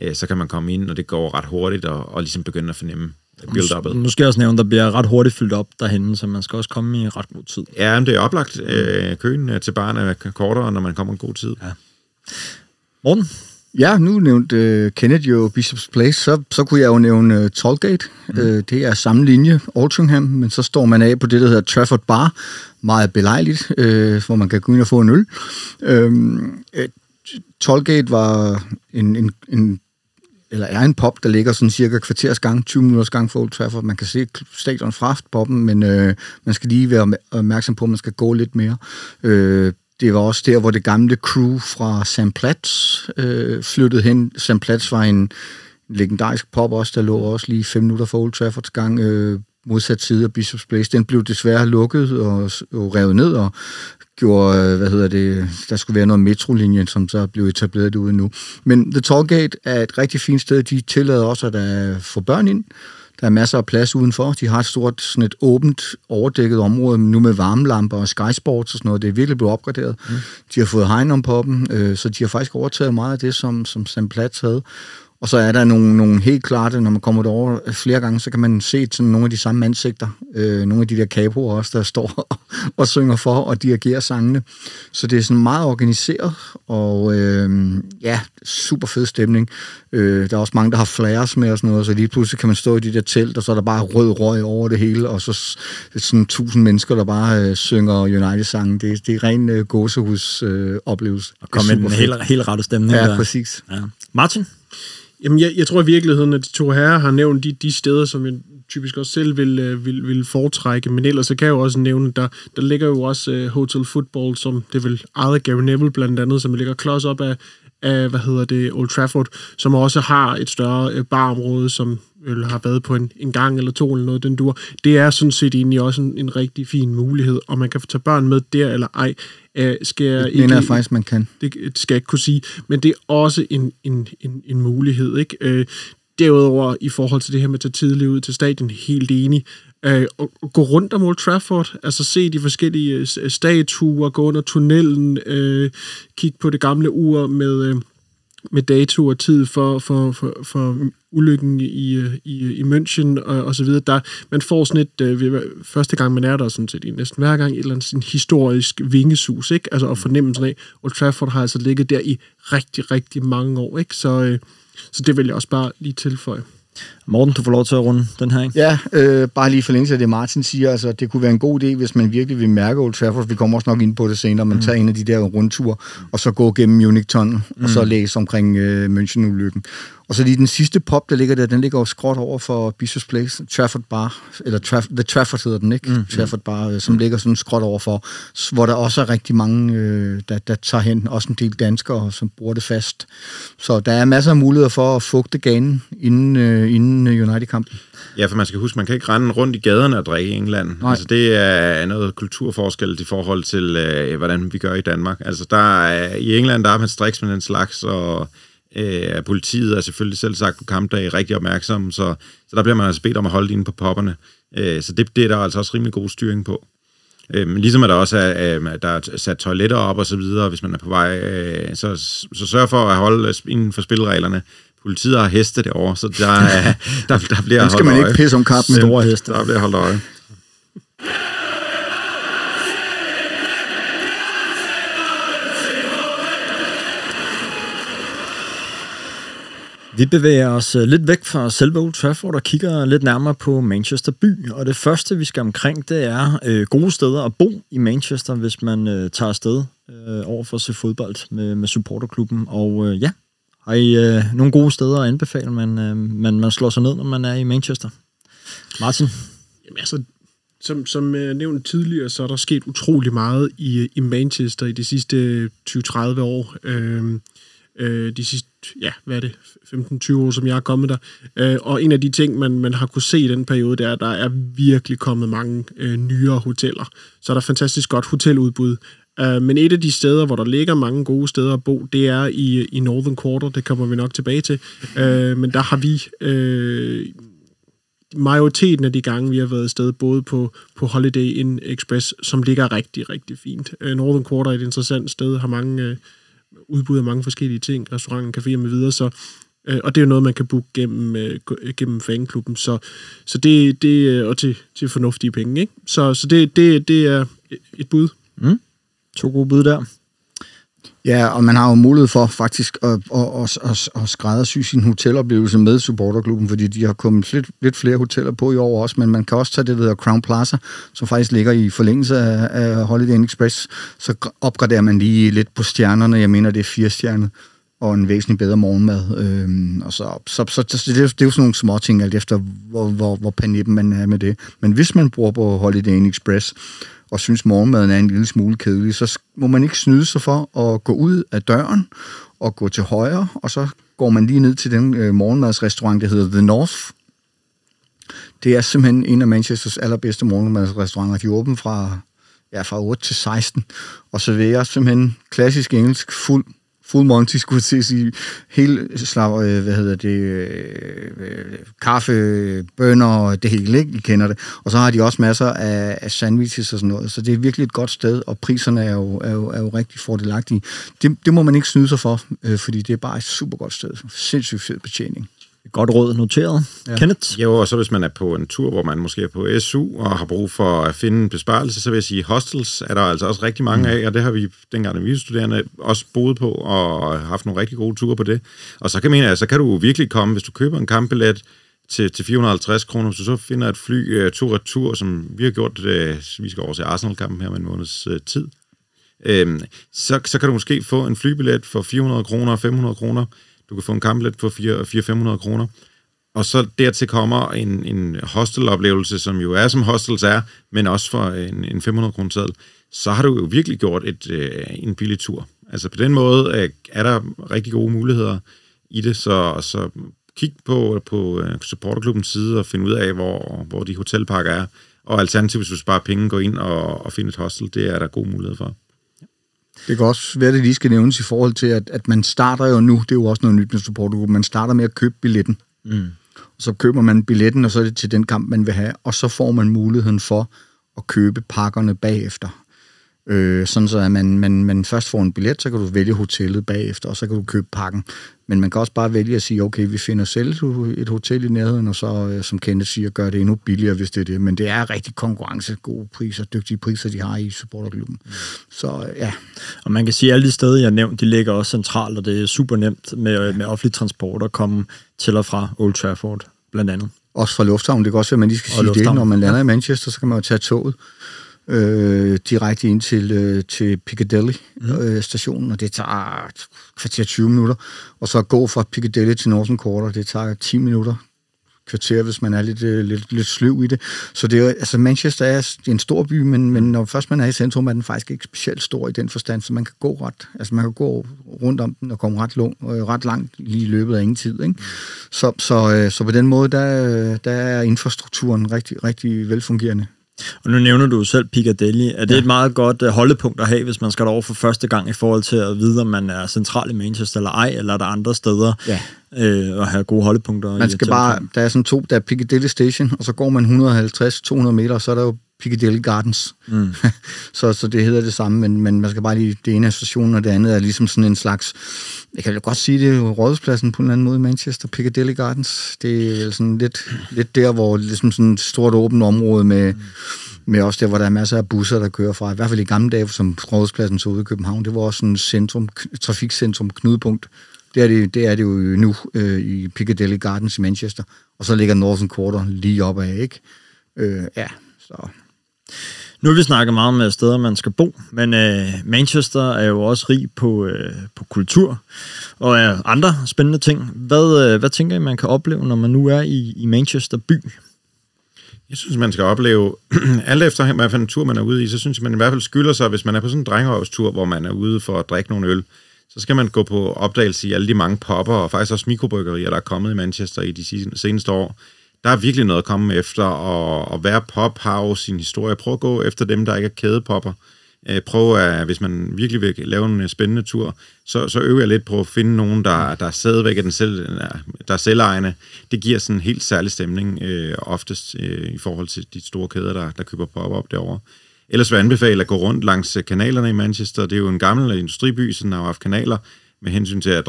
Øh, så kan man komme ind, og det går ret hurtigt, og, og ligesom begynde at fornemme build-up'et. Måske også nævne, der bliver ret hurtigt fyldt op derhen, så man skal også komme i ret god tid. Ja, men det er oplagt. Øh, køen øh, til barn er kortere, når man kommer en god tid. Ja. Morten? Ja, nu nævnte uh, Kenneth jo Bishop's Place, så, så kunne jeg jo nævne uh, Tollgate. Mm. Uh, det er samme linje, Altringham, men så står man af på det, der hedder Trafford Bar. Meget belejligt, uh, hvor man kan gå ind og få en øl. Uh, uh, Tollgate var en, en, en eller er en pop, der ligger sådan cirka kvarters gang, 20 minutters gang for Old Trafford. Man kan se stadion fra poppen, men øh, man skal lige være opmærksom på, at man skal gå lidt mere. Øh, det var også der, hvor det gamle crew fra San Platz øh, flyttede hen. San Platz var en, legendarisk pop også, der lå også lige fem minutter for Old Traffords gang, øh, modsat side af Bishop's Place. Den blev desværre lukket og, og revet ned, og gjorde, øh, hvad hedder det, der skulle være noget metrolinje, som så blev etableret derude nu. Men The Tollgate er et rigtig fint sted. De tillader også, at øh, der får børn ind. Der er masser af plads udenfor. De har et stort, sådan et åbent, overdækket område, nu med varmelamper og skysports og sådan noget. Det er virkelig blevet opgraderet. Mm. De har fået hegn om på dem, øh, så de har faktisk overtaget meget af det, som, som St. Platts havde. Og så er der nogle, nogle helt klart, når man kommer derover flere gange, så kan man se sådan nogle af de samme ansigter. Øh, nogle af de der kapoer også, der står og, og synger for og dirigerer sangene. Så det er sådan meget organiseret, og øh, ja, super fed stemning. Øh, der er også mange, der har flares med og sådan noget, så lige pludselig kan man stå i de der telt, og så er der bare rød røg over det hele, og så sådan tusind mennesker, der bare øh, synger United-sangen. Det, det er ren øh, gåsehus-oplevelse. Og komme med den helt, helt rette stemning. Ja, der. præcis. Ja. Martin? Jamen, jeg, jeg tror i virkeligheden, at de to herrer har nævnt de, de steder, som jeg, typisk også selv vil, øh, vil, vil foretrække. Men ellers så kan jeg jo også nævne, der, der ligger jo også uh, Hotel Football, som det vil ejet Gary Neville blandt andet, som ligger klods op af, af, hvad hedder det, Old Trafford, som også har et større øh, barområde, som eller har været på en, en gang eller to eller noget, den dur. Det er sådan set egentlig også en, en rigtig fin mulighed, og man kan tage børn med der eller ej. Øh, skal jeg Det ikke, mener jeg faktisk, man kan. det skal jeg ikke kunne sige, men det er også en, en, en, en mulighed. Ikke? Øh, derudover, i forhold til det her med at tage tidligt ud til stadion, helt enig. Øh, og, og gå rundt om Old Trafford, altså se de forskellige øh, statuer, gå under tunnelen, øh, kigge på det gamle ur med, øh, med dato og tid for, for, for, for ulykken i, i, i München og, og så videre. Der, man får sådan et, øh, første gang man er der, sådan set i næsten hver gang, et eller andet sådan historisk vingesus, ikke? Altså at fornemmelsen af, Old Trafford har altså ligget der i rigtig, rigtig mange år, ikke? Så, øh, så det vil jeg også bare lige tilføje. Morten, du får lov til at runde den her, ikke? Ja, øh, bare lige forlængelse af det, Martin siger. Altså, det kunne være en god idé, hvis man virkelig vil mærke Old Trafford. Vi kommer også nok ind på det senere, men mm. tage en af de der rundture, og så gå gennem Munich Tunnel, mm. og så læse omkring øh, München-ulykken. Og så lige den sidste pop, der ligger der, den ligger jo skråt over for Bishop's Place, Trafford Bar, eller Traff, The Trafford hedder den, ikke? Mm. Trafford Bar, øh, som ligger sådan skråt over for, hvor der også er rigtig mange, øh, der, der tager hen, også en del danskere, som bruger det fast. Så der er masser af muligheder for at fugte ganen inden, øh, inden øh, United-kampen. Ja, for man skal huske, man kan ikke rende rundt i gaderne og drikke i England. Nej. Altså, det er noget kulturforskel i forhold til, øh, hvordan vi gør i Danmark. Altså, der er, i England, der er man striks med den slags, og øh, politiet er selvfølgelig selv sagt på kampdag rigtig opmærksom, så, så der bliver man altså bedt om at holde inde på popperne. Øh, så det, det er der altså også rimelig god styring på. Øh, men ligesom at der også er, øh, der er sat toiletter op og så videre, hvis man er på vej, øh, så, så sørg for at holde inden for spilreglerne. Politiet har heste derovre, så der, er, der, der bliver Dem skal holdt man øje. ikke pisse om kap med. Store heste. Der bliver holdt øje. Vi bevæger os øh, lidt væk fra selve Old Trafford og kigger lidt nærmere på Manchester by. Og det første, vi skal omkring, det er øh, gode steder at bo i Manchester, hvis man øh, tager afsted øh, over for at se fodbold med, med supporterklubben. Og øh, ja, har I øh, nogle gode steder at anbefale, man, øh, man, man slår sig ned, når man er i Manchester? Martin? Jamen altså, som, som øh, nævnt tidligere, så er der sket utrolig meget i, i Manchester i de sidste øh, 20-30 år. Øh, øh, de sidste, ja, hvad er det, 15-20 år, som jeg er kommet der. Øh, og en af de ting, man, man har kunne se i den periode, det er, at der er virkelig kommet mange øh, nyere hoteller. Så er der fantastisk godt hoteludbud. Øh, men et af de steder, hvor der ligger mange gode steder at bo, det er i, i Northern Quarter. Det kommer vi nok tilbage til. Øh, men der har vi Øh, majoriteten af de gange, vi har været afsted, både på, på Holiday Inn Express, som ligger rigtig, rigtig fint. Øh, Northern Quarter er et interessant sted, har mange øh, udbud af mange forskellige ting, restauranter, caféer med videre, så øh, og det er jo noget, man kan booke gennem, uh, gennem fanklubben, så, så det, det øh, og til, til fornuftige penge, ikke? Så, så det, det, det er et bud. Mm. To gode bud der. Ja, og man har jo mulighed for faktisk at, at, at, at, at skræddersy sin hoteloplevelse med supporterklubben, fordi de har kommet lidt, lidt flere hoteller på i år også, men man kan også tage det, der hedder Crown Plaza, som faktisk ligger i forlængelse af, af Holiday Inn Express. Så opgraderer man lige lidt på stjernerne, jeg mener, det er fire stjerner og en væsentlig bedre morgenmad. Øhm, og så, så, så, så det, er, jo- det er jo sådan nogle små ting, alt efter hvor, hvor, hvor panippen man er med det. Men hvis man bruger på Holiday Inn Express, og synes morgenmaden er en lille smule kedelig, så må man ikke snyde sig for at gå ud af døren og gå til højre, og så går man lige ned til den øh, morgenmadsrestaurant, der hedder The North. Det er simpelthen en af Manchesters allerbedste morgenmadsrestauranter. De er åbne fra, ja, fra 8 til 16, og serverer simpelthen klassisk engelsk fuld full monty, skulle jeg til at sige. Hele slag, øh, hvad hedder det, øh, kaffe, bønner, det hele, ikke? I kender det. Og så har de også masser af, af sandwiches og sådan noget. Så det er virkelig et godt sted, og priserne er jo, er jo, er jo rigtig fordelagtige. Det, det må man ikke snyde sig for, øh, fordi det er bare et super godt sted. Sindssygt fed betjening. Godt råd noteret. Ja. Kenneth? Jo, og så hvis man er på en tur, hvor man måske er på SU og har brug for at finde en besparelse, så vil jeg sige, hostels er der altså også rigtig mange af, og det har vi, dengang vi studerende, også boet på og haft nogle rigtig gode ture på det. Og så kan, man, altså, så kan du virkelig komme, hvis du køber en kampbillet til, til 450 kroner, hvis du så finder et fly uh, tur-retur, som vi har gjort, uh, vi skal over til Arsenal-kampen her med en måneds uh, tid, Øhm, så, så kan du måske få en flybillet for 400 kroner, 500 kroner. Du kan få en kamplet for 400-500 kroner. Og så dertil kommer en, en hosteloplevelse, som jo er som hostels er, men også for en, en 500 kroner seddel. Så har du jo virkelig gjort et, øh, en billig tur. Altså på den måde øh, er der rigtig gode muligheder i det, så, så kig på, på øh, supporterklubbens side og find ud af, hvor, hvor de hotelpakker er. Og alternativt, hvis du sparer penge, gå ind og, og finde et hostel. Det er der god mulighed for. Det kan også være, at det lige skal nævnes i forhold til, at, at man starter jo nu, det er jo også noget nyt med supportergruppen, man starter med at købe billetten. Mm. Og så køber man billetten, og så er det til den kamp, man vil have, og så får man muligheden for at købe pakkerne bagefter. Øh, sådan så at man, man, man først får en billet, så kan du vælge hotellet bagefter, og så kan du købe pakken. Men man kan også bare vælge at sige, okay, vi finder selv et hotel i nærheden, og så, øh, som Kenneth siger, gør det endnu billigere, hvis det er det. Men det er rigtig konkurrence, gode priser, dygtige priser, de har i supporterklubben. Mm. Så øh, ja. Og man kan sige, at alle de steder, jeg har nævnt, de ligger også centralt, og det er super nemt med, med offentlig transport at komme til og fra Old Trafford, blandt andet. Også fra lufthavnen. Det kan også være, at man lige skal og sige lufthavn. det. Når man lander ja. i Manchester, så kan man jo tage toget øh, direkte ind til, øh, til Piccadilly mm. øh, stationen, og det tager kvarter 20 minutter. Og så gå fra Piccadilly til Northern Quarter, det tager 10 minutter kvarter, hvis man er lidt, øh, lidt, lidt sløv i det. Så det er, altså Manchester er en stor by, men, men når først man er i centrum, er den faktisk ikke specielt stor i den forstand, så man kan gå ret, altså man kan gå rundt om den og komme ret, lang, øh, ret langt lige i løbet af ingen tid. Ikke? Så, så, øh, så på den måde, der, der er infrastrukturen rigtig, rigtig velfungerende. Og nu nævner du selv Piccadilly. Er det ja. et meget godt uh, holdepunkt at have, hvis man skal over for første gang i forhold til at vide, om man er central i Manchester eller ej, eller er der andre steder ja. øh, at have gode holdepunkter? Man skal bare, der er sådan to, der er Piccadilly Station, og så går man 150-200 meter, og så er der jo Piccadilly Gardens. Mm. så, så det hedder det samme, men, men man skal bare lige, det ene er stationen, og det andet er ligesom sådan en slags, jeg kan godt sige det, rådhuspladsen på en eller anden måde i Manchester, Piccadilly Gardens. Det er sådan lidt, lidt der, hvor ligesom sådan et stort åbent område med, mm. med også der, hvor der er masser af busser, der kører fra. I hvert fald i gamle dage, som rådhuspladsen så ude i København, det var også sådan et centrum, trafikcentrum, knudepunkt. Det er det, det er det jo nu øh, i Piccadilly Gardens i Manchester. Og så ligger Northern Quarter lige op af, ikke? Øh, ja, så nu har vi snakket meget om steder, man skal bo, men øh, Manchester er jo også rig på, øh, på kultur og øh, andre spændende ting. Hvad, øh, hvad tænker I, man kan opleve, når man nu er i, i Manchester by? Jeg synes, man skal opleve, alt efter hvad for en tur man er ude i, så synes jeg, man i hvert fald skylder sig, hvis man er på sådan en drengerøvstur, hvor man er ude for at drikke nogle øl, så skal man gå på opdagelse i alle de mange popper og faktisk også mikrobryggerier, der er kommet i Manchester i de seneste år der er virkelig noget at komme efter, og, og være pop har jo sin historie. Prøv at gå efter dem, der ikke er kædepopper. Øh, prøv at, hvis man virkelig vil lave en øh, spændende tur, så, så øver jeg lidt på at finde nogen, der, der er stadigvæk er den selv, der er selvejende. Det giver sådan en helt særlig stemning, øh, oftest øh, i forhold til de store kæder, der, der køber pop op derovre. Ellers vil jeg anbefale at gå rundt langs øh, kanalerne i Manchester. Det er jo en gammel industriby, så den har haft kanaler med hensyn til at,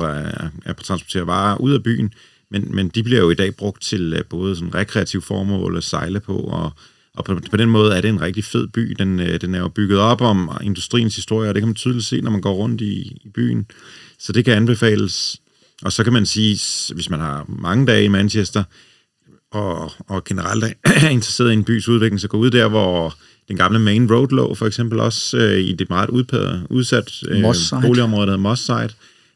at transportere varer ud af byen men, men de bliver jo i dag brugt til uh, både sådan rekreativ formål at sejle på, og, og på, på den måde er det en rigtig fed by. Den, uh, den er jo bygget op om industriens historie, og det kan man tydeligt se, når man går rundt i, i byen. Så det kan anbefales. Og så kan man sige, hvis man har mange dage i Manchester, og, og generelt er interesseret i en bys udvikling, så gå ud der, hvor den gamle Main Road lå, for eksempel også øh, i det meget udsat øh, boligområde, der hedder Moss Side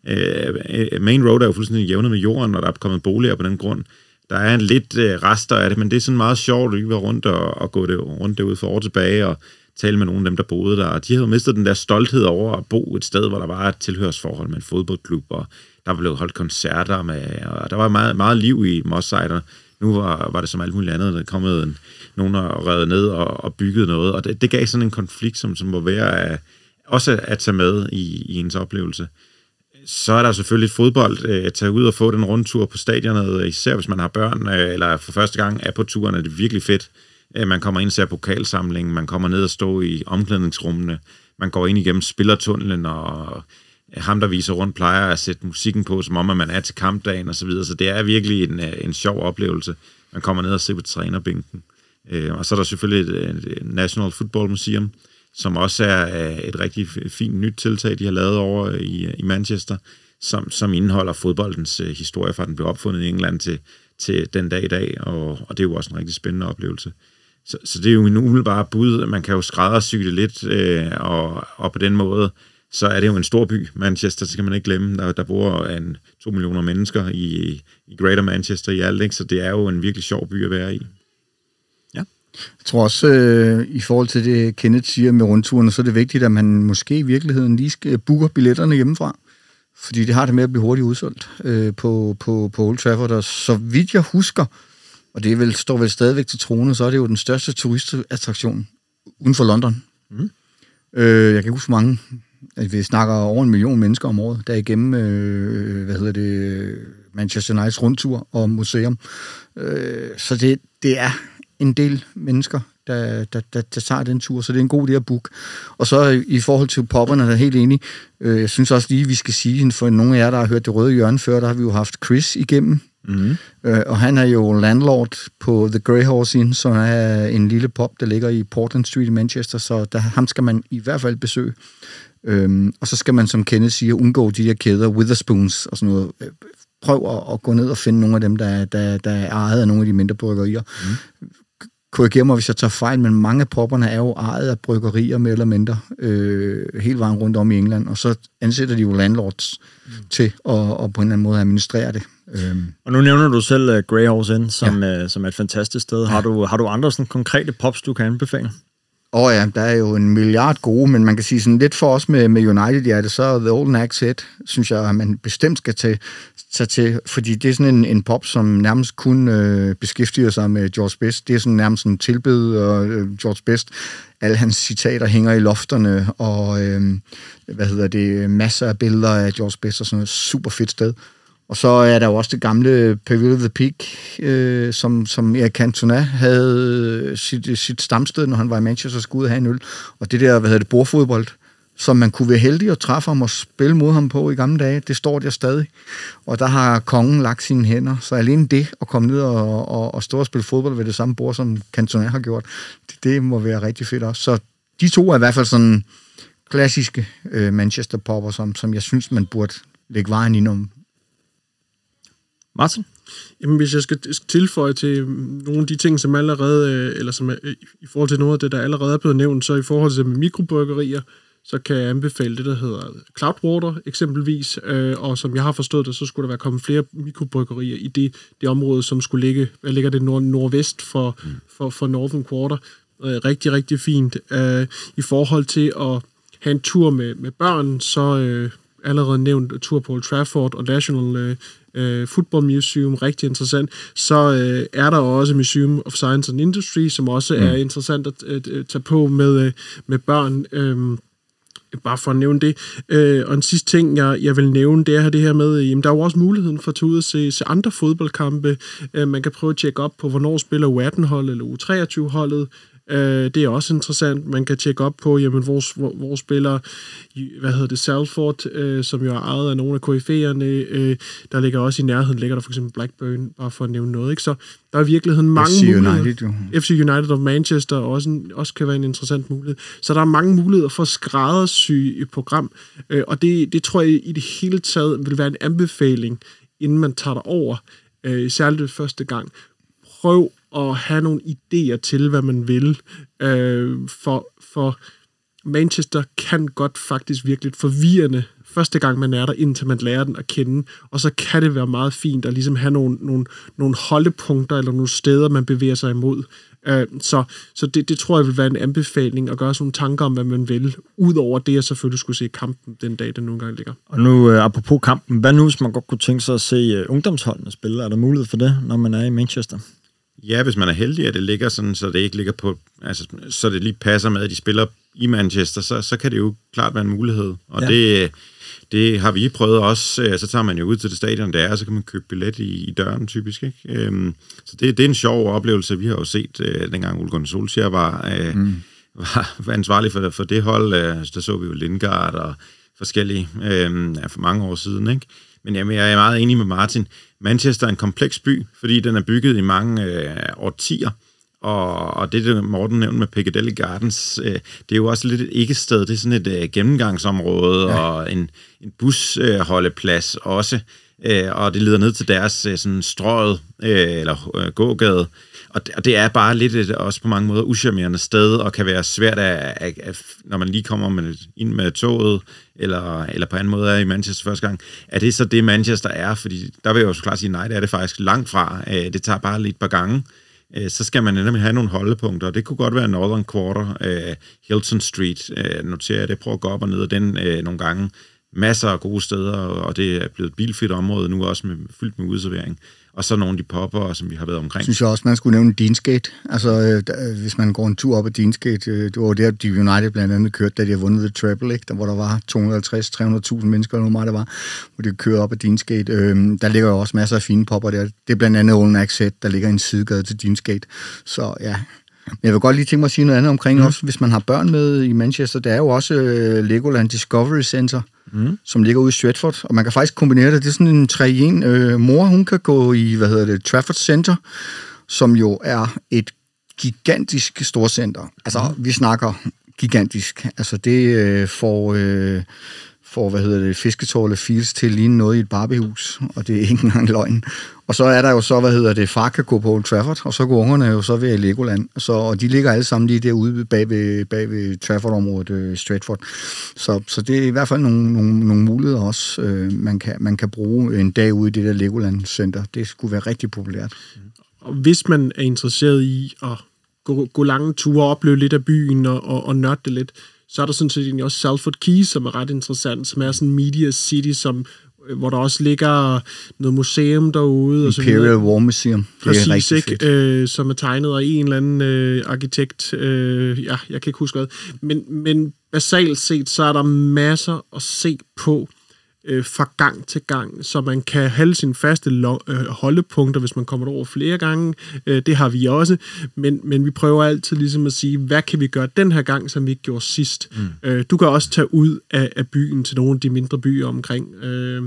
Øh, Main Road er jo fuldstændig jævnet med jorden, og der er kommet boliger på den grund. Der er en lidt øh, rester af det, men det er sådan meget sjovt at være rundt og, og gå det, rundt derude for år tilbage og tale med nogle af dem, der boede der. Og de havde mistet den der stolthed over at bo et sted, hvor der var et tilhørsforhold med en fodboldklub, og der blev holdt koncerter med, og der var meget, meget liv i Mosside, nu var, var det som alt muligt andet, der kommet en, nogen og redde ned og, og bygget noget, og det, det gav sådan en konflikt, som, som må være at, også at tage med i, i ens oplevelse så er der selvfølgelig fodbold. Øh, tage ud og få den rundtur på stadionet, øh, især hvis man har børn, øh, eller for første gang er på turen, er det virkelig fedt. Øh, man kommer ind og ser pokalsamlingen, man kommer ned og står i omklædningsrummene, man går ind igennem spillertunnelen, og ham, der viser rundt, plejer at sætte musikken på, som om at man er til kampdagen og så videre. Så det er virkelig en, øh, en sjov oplevelse. Man kommer ned og ser på trænerbænken. Øh, og så er der selvfølgelig et, et National Football Museum, som også er et rigtig fint nyt tiltag, de har lavet over øh, i, i Manchester, som, som indeholder fodboldens øh, historie fra den blev opfundet i England til, til den dag i dag, og, og det er jo også en rigtig spændende oplevelse. Så, så det er jo en umiddelbar bud, man kan jo skræddersy det lidt, øh, og, og på den måde så er det jo en stor by. Manchester, så kan man ikke glemme, der, der bor en, to millioner mennesker i, i Greater Manchester i alt, ikke? så det er jo en virkelig sjov by at være i. Jeg tror også, øh, i forhold til det, Kenneth siger med rundturen, så er det vigtigt, at man måske i virkeligheden lige skal booke billetterne hjemmefra. Fordi det har det med at blive hurtigt udsolgt øh, på, på, på Old Trafford. Og så vidt jeg husker, og det vel, står vel stadigvæk til trone, så er det jo den største turistattraktion uden for London. Mm. Øh, jeg kan huske mange. At vi snakker over en million mennesker om året, der er igennem, øh, hvad hedder det, Manchester Uniteds rundtur og museum. Øh, så det, det er en del mennesker, der, der, der, der tager den tur, så det er en god idé at booke. Og så i forhold til popperne, der er helt enig. Øh, jeg synes også lige, vi skal sige, for nogle af jer, der har hørt det røde hjørne før, der har vi jo haft Chris igennem. Mm-hmm. Øh, og han er jo landlord på The Grey Horse Inn, som er en lille pop, der ligger i Portland Street i Manchester, så der, ham skal man i hvert fald besøge. Øhm, og så skal man, som Kenneth siger, undgå de der kæder, Witherspoons og sådan noget. Prøv at, at gå ned og finde nogle af dem, der, der, der er ejet af nogle af de mindre bryggerier. Mm korrigere mig, hvis jeg tager fejl, men mange af popperne er jo ejet af bryggerier mere eller mindre øh, hele vejen rundt om i England, og så ansætter de jo landlords mm. til at og på en eller anden måde administrere det. Øhm. Og nu nævner du selv uh, Grey Horse Inn som, ja. uh, som er et fantastisk sted. Ja. Har, du, har du andre sådan konkrete pops, du kan anbefale? Åh oh ja, der er jo en milliard gode, men man kan sige sådan lidt for os med, med United, ja, det så The Old Nags Head, synes jeg, at man bestemt skal tage, tage til, fordi det er sådan en, en pop, som nærmest kun øh, beskæftiger sig med George Best. Det er sådan nærmest en tilbed og øh, George Best. Alle hans citater hænger i lofterne, og øh, hvad hedder det, masser af billeder af George Best og sådan noget super fedt sted. Og så er der jo også det gamle Pavilion of the Peak, øh, som, som Erik Cantona havde øh, sit, øh, sit stamsted, når han var i Manchester, skulle ud og have en øl. Og det der, hvad hedder det, bordfodbold, som man kunne være heldig at træffe ham og spille mod ham på i gamle dage, det står der stadig. Og der har kongen lagt sine hænder, så alene det at komme ned og, og, og stå og spille fodbold ved det samme bord, som Cantona har gjort, det, det må være rigtig fedt også. Så de to er i hvert fald sådan klassiske øh, Manchester-popper, som, som jeg synes, man burde lægge vejen i nogle Martin? Jamen, hvis jeg skal tilføje til nogle af de ting, som allerede, øh, eller som er, i forhold til noget af det, der allerede er blevet nævnt, så i forhold til mikrobryggerier, så kan jeg anbefale det, der hedder Cloudwater eksempelvis, øh, og som jeg har forstået det, så skulle der være kommet flere mikrobryggerier i det, det område, som skulle ligge, hvad ligger det nord, nordvest for, mm. for, for Northern Quarter. Øh, rigtig, rigtig fint. Øh, I forhold til at have en tur med, med børn, så øh, allerede nævnt tur på Old Trafford og National øh, øh, Football Museum, rigtig interessant. Så øh, er der også Museum of Science and Industry, som også mm. er interessant at, at tage på med, øh, med børn. Øh, bare for at nævne det. Øh, og en sidste ting, jeg, jeg vil nævne, det er det her med, jamen, der er jo også muligheden for at tage ud og se, se andre fodboldkampe. Øh, man kan prøve at tjekke op på, hvornår spiller U18-holdet eller U23-holdet. Øh, det er også interessant. Man kan tjekke op på, jamen, hvor, hvor, hvor spiller, hvad hedder det, Salford, øh, som jo er ejet af nogle af KF'erne. Øh, der ligger også i nærheden, ligger der for eksempel Blackburn, bare for at nævne noget. Ikke? Så der er i virkeligheden mange FC muligheder. United, jo. FC United of Manchester også, en, også kan være en interessant mulighed. Så der er mange muligheder for at skræddersy et program, øh, og det, det tror jeg i det hele taget vil være en anbefaling, inden man tager det over, øh, særligt første gang. Prøv at have nogle idéer til, hvad man vil. Øh, for, for Manchester kan godt faktisk virkelig forvirrende første gang, man er der, indtil man lærer den at kende. Og så kan det være meget fint at ligesom have nogle, nogle, nogle holdepunkter eller nogle steder, man bevæger sig imod. Øh, så så det, det tror jeg vil være en anbefaling at gøre sådan nogle tanker om, hvad man vil, udover det, jeg selvfølgelig skulle se kampen den dag, den nogle gange ligger. Og nu, øh, apropos kampen, hvad nu, hvis man godt kunne tænke sig at se øh, ungdomsholdene spille? Er der mulighed for det, når man er i Manchester? Ja, hvis man er heldig, at det ligger sådan, så det ikke ligger på, altså, så det lige passer med, at de spiller i Manchester, så, så kan det jo klart være en mulighed. Og ja. det, det har vi prøvet også. Så tager man jo ud til det stadion, der er, og så kan man købe billet i, i døren, typisk. Ikke? Øhm, så det, det er en sjov oplevelse. Vi har jo set, øh, dengang Ole Gunnar Solskjaer var, øh, mm. var, var ansvarlig for, for det hold. Øh, der så vi jo Lindgaard og forskellige øh, ja, for mange år siden. Ikke? Men jamen, jeg er meget enig med Martin. Manchester er en kompleks by, fordi den er bygget i mange øh, årtier. Og, og det, der Morten nævnte med Piccadilly Gardens, øh, det er jo også lidt et ikke-sted. Det er sådan et øh, gennemgangsområde ja. og en, en busholdeplads øh, også. øh, og det leder ned til deres øh, sådan strøget, øh, eller øh, gågade, og det, og det er bare lidt et, også på mange måder uschammerende sted, og kan være svært, at, at, at når man lige kommer med, ind med toget, eller, eller på anden måde er i Manchester første gang, er det så det Manchester er? Fordi der vil jeg jo så klart sige, nej, det er det faktisk langt fra. Øh, det tager bare lidt par gange. Øh, så skal man nemlig have nogle holdepunkter, og det kunne godt være Northern Quarter, øh, Hilton Street, øh, noterer jeg det, prøv at gå op og ned af den øh, nogle gange. Masser af gode steder, og det er blevet et bilfrit område nu også med, fyldt med udservering og så nogle af de popper, som vi har været omkring. Synes jeg også, man skulle nævne Deansgate. Altså, øh, der, øh, hvis man går en tur op ad Deansgate, øh, det var der, de United blandt andet kørte, da de har vundet The Treble, ikke? Der, hvor der var 250-300.000 mennesker, eller meget der var, hvor de kørte op ad Deansgate. Øh, der ligger jo også masser af fine popper der. Det er blandt andet Olden Accent, der ligger i en sidegade til Deansgate. Så ja, jeg vil godt lige tænke mig at sige noget andet omkring mm. også, hvis man har børn med i Manchester. Der er jo også uh, Legoland Discovery Center, mm. som ligger ude i Stratford, og man kan faktisk kombinere det. Det er sådan en 3 1 uh, Mor, hun kan gå i, hvad hedder det, Trafford Center, som jo er et gigantisk storcenter. Altså, mm. vi snakker gigantisk. Altså, det uh, får... Uh, får, hvad hedder det, fisketårle feels til lige noget i et barbiehus, og det er ikke engang løgn. Og så er der jo så, hvad hedder det, far kan gå på Old Trafford, og så går ungerne jo så ved i Legoland. Så, og de ligger alle sammen lige derude bag ved, bag ved Trafford-området, øh, Stratford. Så, så det er i hvert fald nogle, nogle, nogle muligheder også, øh, man, kan, man kan bruge en dag ude i det der Legoland-center. Det skulle være rigtig populært. Mm. Og hvis man er interesseret i at gå, gå lange ture og opleve lidt af byen og, og, og nørde det lidt, så er der sådan set også Salford Keys, som er ret interessant, som er sådan en media city, som øh, hvor der også ligger noget museum derude. Imperial og så War Museum. Præcis, det er rigtig ikke? Øh, som er tegnet af en eller anden øh, arkitekt. Øh, ja, jeg kan ikke huske hvad. Men, men basalt set, så er der masser at se på øh, fra gang til gang, så man kan have sine faste lo- øh, holdepunkter, hvis man kommer over flere gange. Øh, det har vi også, men, men vi prøver altid ligesom at sige, hvad kan vi gøre den her gang, som vi ikke gjorde sidst. Mm. Øh, du kan også tage ud af, af byen til nogle af de mindre byer omkring. Øh,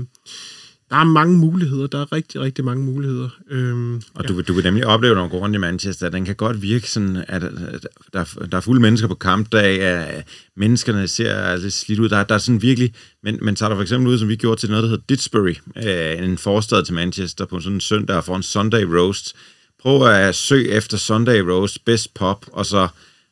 der er mange muligheder. Der er rigtig, rigtig mange muligheder. Øhm, og ja. du, du vil nemlig opleve, når du går rundt i Manchester, at den kan godt virke sådan, at der, der er fulde mennesker på kampdag, at menneskerne ser lidt slidt ud. Der, der er sådan virkelig... Men, men så er der for eksempel ud, som vi gjorde til noget, der hedder Ditsbury, øh, en forstad til Manchester, på sådan en søndag for en Sunday roast. Prøv at søge efter Sunday roast, best pop, og så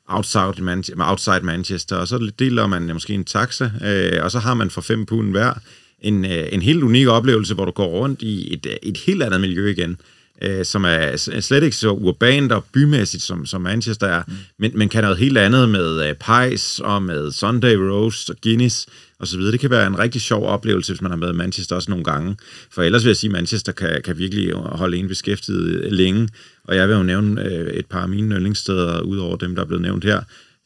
outside, Man- outside Manchester, og så deler man måske en taxa, øh, og så har man for fem pund hver en, øh, en helt unik oplevelse, hvor du går rundt i et, øh, et helt andet miljø igen, øh, som er slet ikke så urbant og bymæssigt, som, som Manchester er, mm. men, men kan noget helt andet med øh, pies og med Sunday roast og Guinness og så videre. Det kan være en rigtig sjov oplevelse, hvis man har været i Manchester også nogle gange. For ellers vil jeg sige, at Manchester kan, kan virkelig holde en beskæftiget længe. Og jeg vil jo nævne øh, et par af mine yndlingssteder, ud over dem, der er blevet nævnt her.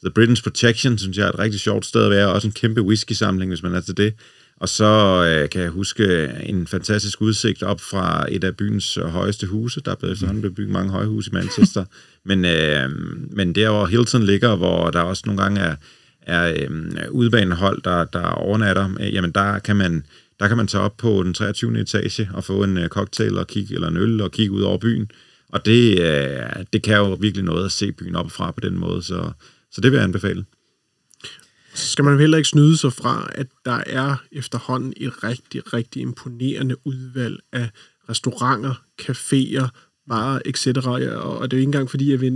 The Britain's Protection, synes jeg er et rigtig sjovt sted at være. Også en kæmpe whisky-samling, hvis man er til det. Og så øh, kan jeg huske en fantastisk udsigt op fra et af byens højeste huse. Der er blevet efterhånden blevet bygget mange højhuse i Manchester. men, øh, men der, hvor Hilton ligger, hvor der også nogle gange er, er øh, udbanehold, der, der overnatter, øh, jamen der kan man der kan man tage op på den 23. etage og få en øh, cocktail og kigge, eller en øl og kigge ud over byen. Og det, øh, det kan jo virkelig noget at se byen op fra på den måde, så, så det vil jeg anbefale så skal man heller ikke snyde sig fra, at der er efterhånden et rigtig, rigtig imponerende udvalg af restauranter, caféer, barer, etc. Og det er jo ikke engang, fordi jeg vil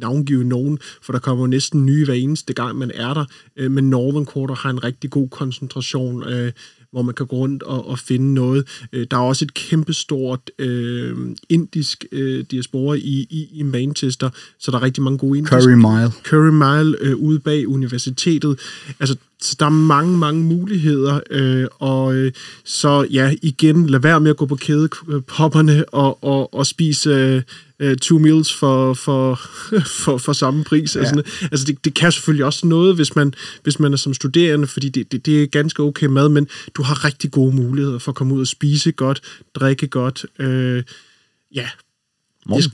navngive nogen, for der kommer jo næsten nye hver eneste gang, man er der. Øh, men Northern Quarter har en rigtig god koncentration øh, hvor man kan gå rundt og, og finde noget. Øh, der er også et kæmpestort øh, indisk øh, diaspora i, i, i Manchester, så der er rigtig mange gode indiske... Curry Mile. Curry Mile øh, ude bag universitetet. Altså, så der er mange, mange muligheder, øh, og øh, så ja, igen, lad være med at gå på kædepopperne og, og, og spise øh, two meals for, for, for, for samme pris. Ja. Altså, altså det, det kan selvfølgelig også noget, hvis man, hvis man er som studerende, fordi det, det, det er ganske okay mad, men du har rigtig gode muligheder for at komme ud og spise godt, drikke godt. Øh, ja. Det,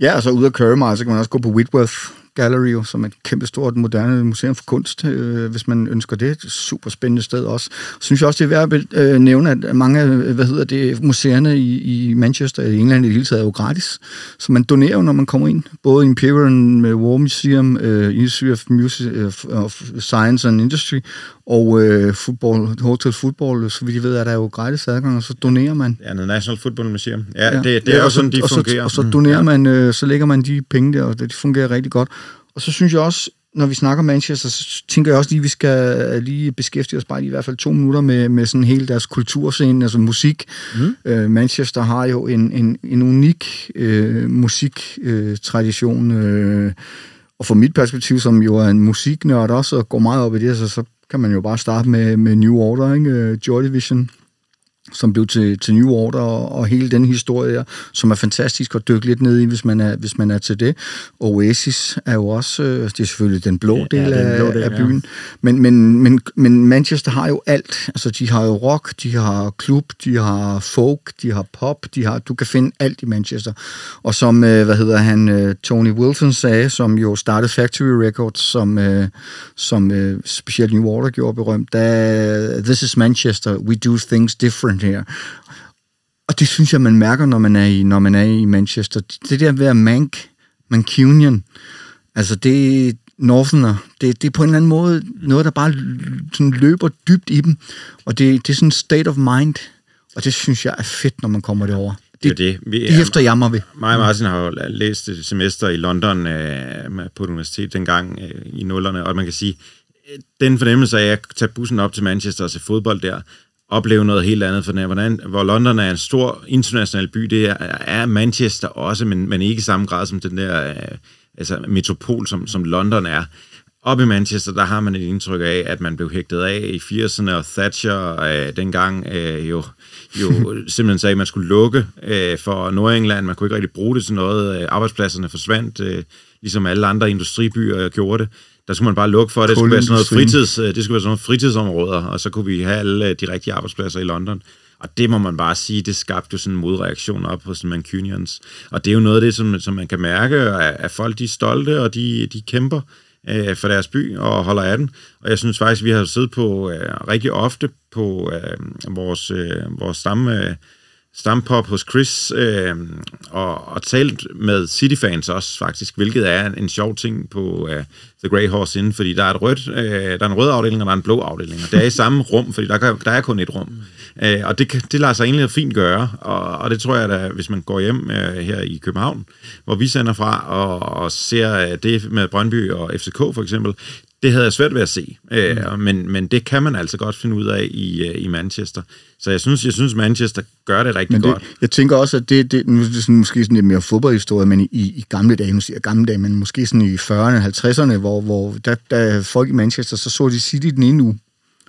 ja, og så ud af Curry så kan man også gå på Whitworth Gallery, som er et kæmpe stort moderne museum for kunst, øh, hvis man ønsker det. et super spændende sted også. Så synes jeg også, det er værd at øh, nævne, at mange af hvad hedder det, museerne i, i Manchester i England i det hele taget er jo gratis. Så man donerer når man kommer ind. Både Imperial War Museum, øh, Institute of, Music, of Science and Industry og øh, football, Hotel Football, så vidt I ved, er der jo gratis adgang, og så donerer man. Ja, National Football Museum. Ja, ja. det, det ja, er jo sådan, de og fungerer. Så, og så donerer mm. man, øh, så lægger man de penge der, og det, det fungerer rigtig godt. Og så synes jeg også, når vi snakker Manchester, så tænker jeg også lige, at vi skal lige beskæftige os bare i hvert fald to minutter med, med sådan hele deres kulturscene, altså musik. Mm. Øh, Manchester har jo en, en, en unik øh, musiktradition, øh, og fra mit perspektiv, som jo er en musiknørd også, og går meget op i det, så, så kan man jo bare starte med, med New Order, ikke? Joy Division som blev til, til New Order, og, og hele den historie, som er fantastisk at dykke lidt ned i, hvis man er, hvis man er til det. Oasis er jo også, øh, det er selvfølgelig den blå del, ja, den blå del af, af byen, ja. men, men, men, men Manchester har jo alt. Altså, de har jo rock, de har klub, de har folk, de har pop, de har, du kan finde alt i Manchester. Og som, øh, hvad hedder han, øh, Tony Wilson sagde, som jo startede Factory Records, som, som specielt New Order gjorde berømt, da This is Manchester, we do things different her. Og det synes jeg, man mærker, når man er i, når man er i Manchester. Det der ved at Mank, Mancunian, altså det Northerner, det, det er på en eller anden måde noget, der bare sådan løber dybt i dem. Og det, det er sådan state of mind. Og det synes jeg er fedt, når man kommer derover. Det, det, det. Vi, det hæfter jeg mig ved. Mig og Martin har jo læst et semester i London øh, på et universitet dengang øh, i nullerne, og man kan sige, den fornemmelse af at tage bussen op til Manchester og se fodbold der, opleve noget helt andet, for hvordan, hvor London er en stor international by, det er, er Manchester også, men, men ikke i samme grad som den der øh, altså metropol, som, som London er. Op i Manchester, der har man et indtryk af, at man blev hægtet af i 80'erne, og Thatcher øh, dengang øh, jo, jo simpelthen sagde, at man skulle lukke øh, for Nordengland. Man kunne ikke rigtig bruge det til noget. Øh, arbejdspladserne forsvandt, øh, ligesom alle andre industribyer gjorde det der skulle man bare lukke for, at det skulle være sådan noget, fritids, øh, det skulle være sådan noget fritidsområder, og så kunne vi have alle øh, de rigtige arbejdspladser i London. Og det må man bare sige, det skabte jo sådan en modreaktion op hos Mancunians. Og det er jo noget af det, som, som man kan mærke, at folk de er stolte, og de, de kæmper øh, for deres by og holder af den. Og jeg synes faktisk, vi har siddet på øh, rigtig ofte på øh, vores, øh, vores stamme... Øh, stampop hos Chris øh, og, og talt med City-fans også faktisk, hvilket er en, en sjov ting på øh, The Grey Horse inden, fordi der er, et rødt, øh, der er en rød afdeling, og der er en blå afdeling, og det er i samme rum, fordi der, kan, der er kun et rum. Øh, og det, det lader sig egentlig fint gøre, og, og det tror jeg da, hvis man går hjem øh, her i København, hvor vi sender fra og, og ser øh, det med Brøndby og FCK for eksempel, det havde jeg svært ved at se, øh, mm. men, men det kan man altså godt finde ud af i, øh, i Manchester. Så jeg synes, jeg synes Manchester gør det rigtig men det, godt. Jeg tænker også, at det, det, nu er det sådan, måske sådan lidt mere fodboldhistorie, men i, i gamle dage, nu siger jeg gamle dage, men måske sådan i 40'erne, 50'erne, hvor, hvor der, der folk i Manchester, så så de City den ene uge,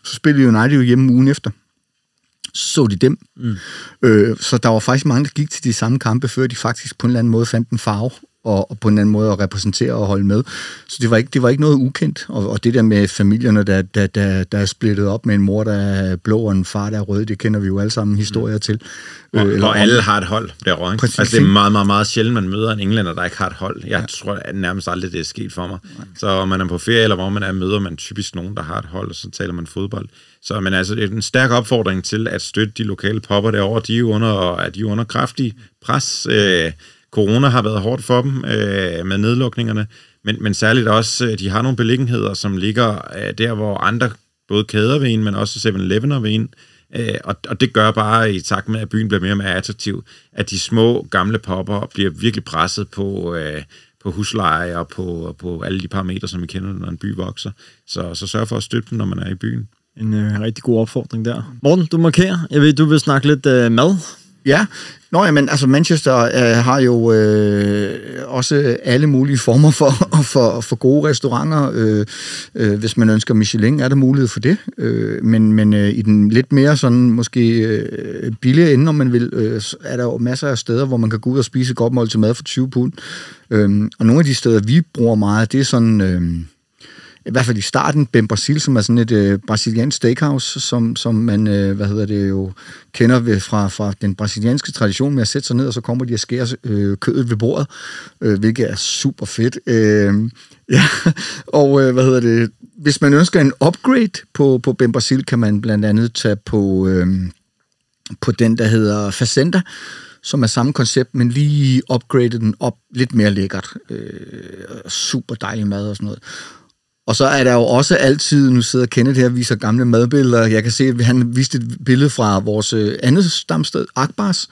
så spillede United jo hjemme ugen efter så de dem. Mm. Øh, så der var faktisk mange, der gik til de samme kampe, før de faktisk på en eller anden måde fandt en farve og, og på en anden måde at repræsentere og holde med. Så det var ikke, det var ikke noget ukendt. Og, og det der med familierne, der, der, der, der er splittet op med en mor, der er blå og en far, der er rød, det kender vi jo alle sammen historier til. Og, øh, eller og alle har et hold derovre. Ikke? Præcis. Altså, det er meget, meget, meget sjældent, man møder en englænder, der ikke har et hold. Jeg ja. tror at nærmest aldrig, det er sket for mig. Nej. Så man er på ferie, eller hvor man er, møder man typisk nogen, der har et hold, og så taler man fodbold. Så men altså, det er en stærk opfordring til at støtte de lokale popper derovre. De er jo under, at de er under kraftig pres. Øh, Corona har været hårdt for dem øh, med nedlukningerne, men, men særligt også, øh, de har nogle beliggenheder, som ligger øh, der, hvor andre, både kæder ved en, men også 7-Eleven ved en, øh, og, og det gør bare, i takt med, at byen bliver mere og mere attraktiv, at de små, gamle popper bliver virkelig presset på... Øh, på husleje og på, på alle de parametre, som vi kender, når en by vokser. Så, så sørg for at støtte dem, når man er i byen. En øh, rigtig god opfordring der. Morten, du markerer. Jeg ved, du vil snakke lidt øh, mad. Ja, Nå, men altså Manchester øh, har jo øh, også alle mulige former for, for, for gode restauranter. Øh, øh, hvis man ønsker Michelin, er der mulighed for det. Øh, men men øh, i den lidt mere sådan måske øh, billigere ende, om man vil, øh, er der jo masser af steder, hvor man kan gå ud og spise godt måltid mad for 20 pund. Øh, og nogle af de steder, vi bruger meget, det er sådan... Øh, i hvert fald i starten, Ben Brasil, som er sådan et øh, brasiliansk steakhouse, som, som man, øh, hvad hedder det jo, kender ved, fra, fra den brasilianske tradition med at sætte sig ned, og så kommer de og skærer øh, kødet ved bordet, øh, hvilket er super fedt. Øh, ja, og øh, hvad hedder det, hvis man ønsker en upgrade på, på Ben Brasil, kan man blandt andet tage på, øh, på den, der hedder Facenda, som er samme koncept, men lige upgradet den op lidt mere lækkert. Øh, super dejlig mad og sådan noget. Og så er der jo også altid, nu sidder Kenneth her og viser gamle madbilleder. Jeg kan se, at han viste et billede fra vores øh, andet stamsted, Akbars.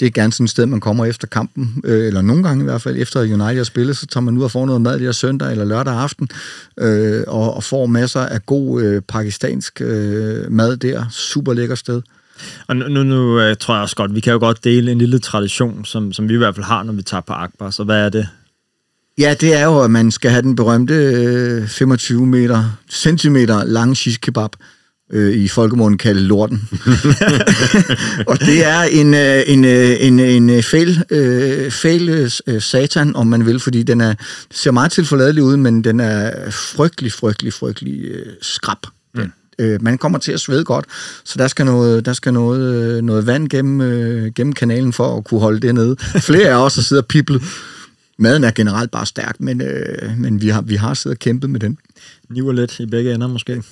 Det er gerne sådan et sted, man kommer efter kampen, øh, eller nogle gange i hvert fald, efter United har spillet, så tager man ud og får noget mad der søndag eller lørdag aften, øh, og, og får masser af god øh, pakistansk øh, mad der. Super lækker sted. Og nu, nu, nu øh, tror jeg også godt, vi kan jo godt dele en lille tradition, som, som vi i hvert fald har, når vi tager på Akbar. Så hvad er det? Ja, det er jo, at man skal have den berømte øh, 25 meter, centimeter lange shish kebab øh, i folkemunden kaldet lorten. og det er en, øh, en, øh, en, en fail, øh, fail øh, satan, om man vil, fordi den er, ser meget tilforladelig ud, men den er frygtelig, frygtelig, frygtelig øh, skrab. Øh, man kommer til at svede godt, så der skal noget, der skal noget, øh, noget vand gennem, øh, gennem kanalen for at kunne holde det nede. Flere af os har siddet og piplet. Maden er generelt bare stærk, men, øh, men vi, har, vi har siddet og kæmpet med den. Niver lidt i begge ender måske.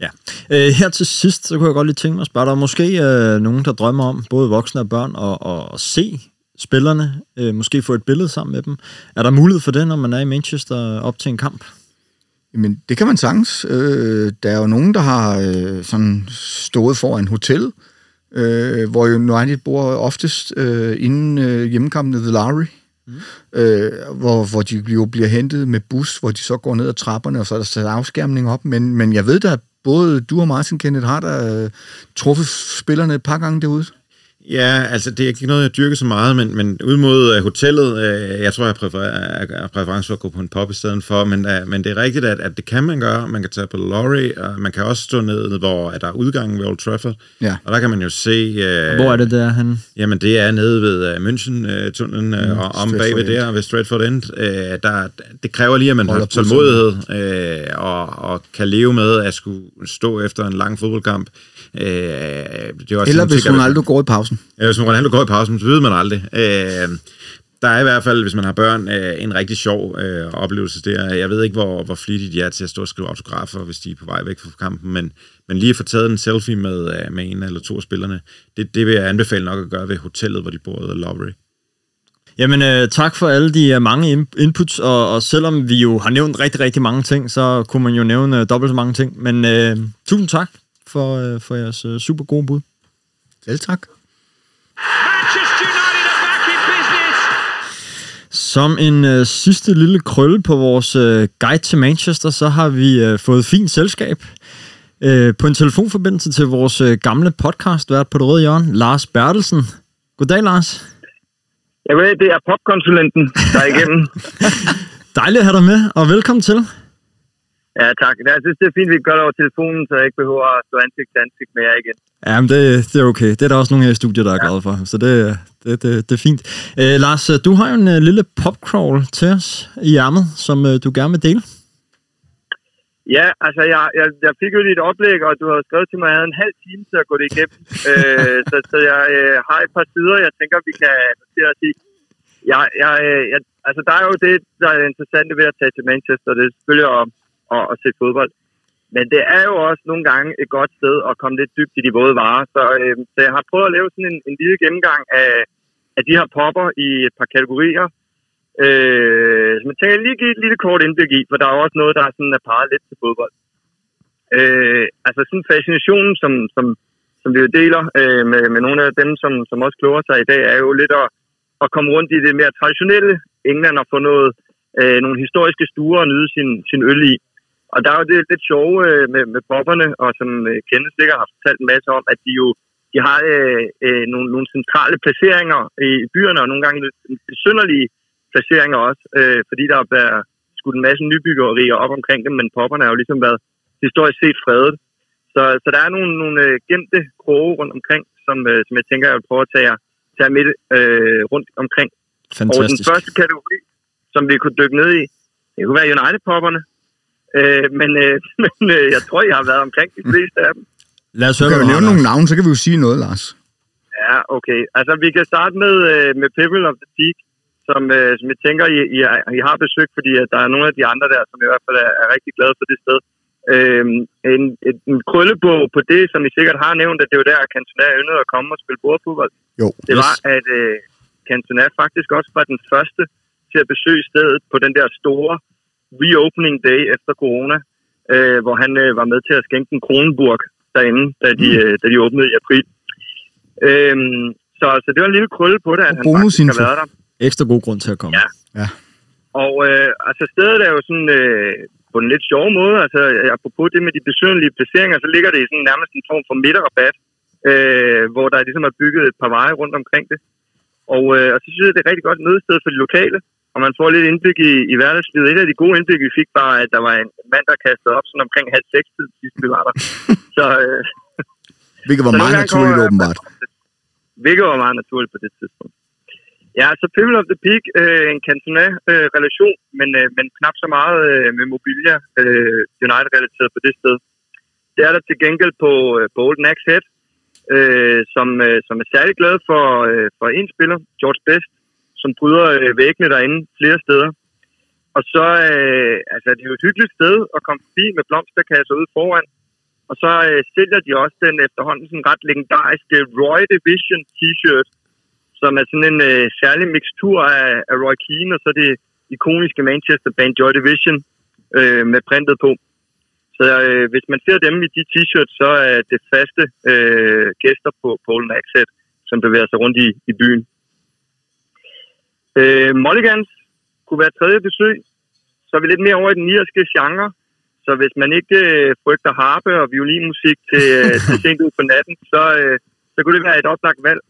ja. Øh, her til sidst, så kunne jeg godt lige tænke mig at spørge, der er måske øh, nogen, der drømmer om, både voksne og børn, at, at se spillerne, øh, måske få et billede sammen med dem. Er der mulighed for det, når man er i Manchester op til en kamp? Jamen, det kan man sagtens. Øh, der er jo nogen, der har øh, sådan stået foran hotel, øh, hvor United bor oftest øh, inden øh, hjemmekampen The Lowry, mm. øh, hvor, hvor de jo bliver hentet med bus, hvor de så går ned ad trapperne, og så er der sat afskærmning op. Men, men jeg ved da, både du og Martin Kenneth har der øh, truffet spillerne et par gange derude. Ja, altså det er ikke noget, jeg dyrker så meget, men, men ud mod uh, hotellet, uh, jeg tror, jeg præfererer præference for at gå på en pub i stedet for, men, uh, men det er rigtigt, at, at det kan man gøre. Man kan tage på Lorry, og man kan også stå ned, hvor at der er udgangen ved Old Trafford, ja. og der kan man jo se... Uh, hvor er det der han? Jamen, det er nede ved uh, München-tunnelen, uh, mm, og om bagved der, ved Stratford End. Uh, der, det kræver lige, at man Holder har tålmodighed, uh, og, og kan leve med at skulle stå efter en lang fodboldkamp. Øh, det også Eller hvis Ronaldo går i pausen. Ja, hvis Ronaldo går i pausen, så ved man aldrig. Øh, der er i hvert fald, hvis man har børn, øh, en rigtig sjov øh, oplevelse der. Jeg ved ikke, hvor, hvor flittigt de er til at stå og skrive autografer, hvis de er på vej væk fra kampen, men, men lige at få taget en selfie med, øh, med en eller to af spillerne, det, det vil jeg anbefale nok at gøre ved hotellet, hvor de bor, The Lowry. Jamen, øh, tak for alle de uh, mange inputs, og, og selvom vi jo har nævnt rigtig, rigtig mange ting, så kunne man jo nævne uh, dobbelt så mange ting. Men øh, tusind tak for, øh, for jeres øh, super gode bud. Selv tak. Som en øh, sidste lille krølle på vores øh, guide til Manchester, så har vi øh, fået fint selskab øh, på en telefonforbindelse til vores øh, gamle podcast, vært på det røde hjørne, Lars Bertelsen. Goddag, Lars. Jeg ved, det er popkonsulenten, der er igennem. Dejligt at have dig med, og velkommen til. Ja, tak. Jeg synes, det er fint, at vi gør det over telefonen, så jeg ikke behøver at stå ansigt til ansigt med jer igen. Ja, men det, det er okay. Det er der også nogle her i studiet, der er ja. glade for. Så det, det, det, det er fint. Uh, Lars, du har jo en uh, lille popcrawl til os i ærmet, som uh, du gerne vil dele. Ja, altså jeg, jeg, jeg fik jo dit oplæg, og du har skrevet til mig, at jeg havde en halv time til at gå det igennem. uh, så, så jeg uh, har et par sider, jeg tænker, vi kan notere os i. Jeg, jeg, jeg, altså der er jo det, der er interessant ved at tage til Manchester. Det er selvfølgelig at og, og se fodbold. Men det er jo også nogle gange et godt sted at komme lidt dybt i de våde varer. Så, øh, så jeg har prøvet at lave sådan en, en lille gennemgang af, af de her popper i et par kategorier. Øh, så man tænker lige give et lille kort indblik i, for der er jo også noget, der er sådan er parret lidt til fodbold. Øh, altså sådan fascinationen, som, som, som vi jo deler øh, med, med nogle af dem, som, som også kloger sig i dag, er jo lidt at, at komme rundt i det mere traditionelle England og få noget, øh, nogle historiske stuer og nyde sin, sin øl i. Og der er jo det lidt sjove øh, med, med bobberne, og som øh, Kenneth sikkert har fortalt en masse om, at de jo de har øh, øh, nogle, nogle centrale placeringer i byerne, og nogle gange lidt synderlige placeringer også, øh, fordi der er skudt en masse nybyggerier op omkring dem, men popperne har jo ligesom været historisk set fredet. Så, så der er nogle, nogle øh, gemte kroge rundt omkring, som, øh, som jeg tænker, jeg vil prøve at tage, tage med øh, rundt omkring. Fantastisk. Og den første kategori, som vi kunne dykke ned i, Det kunne være United-popperne. Øh, men øh, men øh, jeg tror, jeg har været omkring de fleste af dem. Lad os Du høre, kan jo du nævne nogle navne, så kan vi jo sige noget, Lars. Ja, okay. Altså, vi kan starte med, øh, med Pebble of the Peak, som, øh, som jeg tænker, I, I, I har besøgt, fordi at der er nogle af de andre der, som i hvert fald er, er rigtig glade for det sted. Øh, en, en, en krøllebog på det, som I sikkert har nævnt, at det var der, Cantona yndede at komme og spille bordfodbold. Jo. Det Yes. var, at øh, Cantona faktisk også var den første til at besøge stedet på den der store reopening day efter corona, øh, hvor han øh, var med til at skænke en Kronenburg derinde, da de, øh, da de åbnede i april. Øhm, så, så det var en lille krølle på det, at han faktisk har været der. Ekstra god grund til at komme. Ja. Og øh, altså stedet er jo sådan øh, på en lidt sjov måde, altså apropos det med de besønderlige placeringer, så ligger det i sådan nærmest en form for midterrabat, øh, hvor der ligesom er bygget et par veje rundt omkring det. Og, øh, og så synes jeg, det er et rigtig godt mødested for de lokale, og man får lidt indblik i, i hverdagslivet. Et af de gode indblik, vi fik, var, at der var en mand, der kastede op sådan omkring halv seks tid, sidst vi var der. så, øh, Hvilket var Så meget naturligt, kommer- åbenbart. hvilket var meget naturligt på det tidspunkt. Ja, så Pimple of the Peak, øh, en Cantona-relation, men, øh, men knap så meget øh, med Mobilia øh, United-relateret på det sted. Det er der til gengæld på, øh, på Old Axe Head, øh, som, øh, som er særlig glad for, øh, for en spiller, George Best, som bryder øh, væggene derinde flere steder. Og så øh, altså, det er jo et hyggeligt sted at komme forbi med blomsterkasser ude foran. Og så øh, sælger de også den efterhånden sådan ret legendariske Roy Division t-shirt, som er sådan en øh, særlig mixtur af, af Roy Keane og så det ikoniske Manchester band Joy Division øh, med printet på. Så øh, hvis man ser dem i de t-shirts, så er det faste øh, gæster på Polen Accent, som bevæger sig rundt i, i byen. Øh, Mulligans kunne være tredje besøg. Så er vi lidt mere over i den irske genre. Så hvis man ikke øh, frygter harpe og violinmusik til, øh, til sent ud på natten, så, øh, så kunne det være et oplagt valg.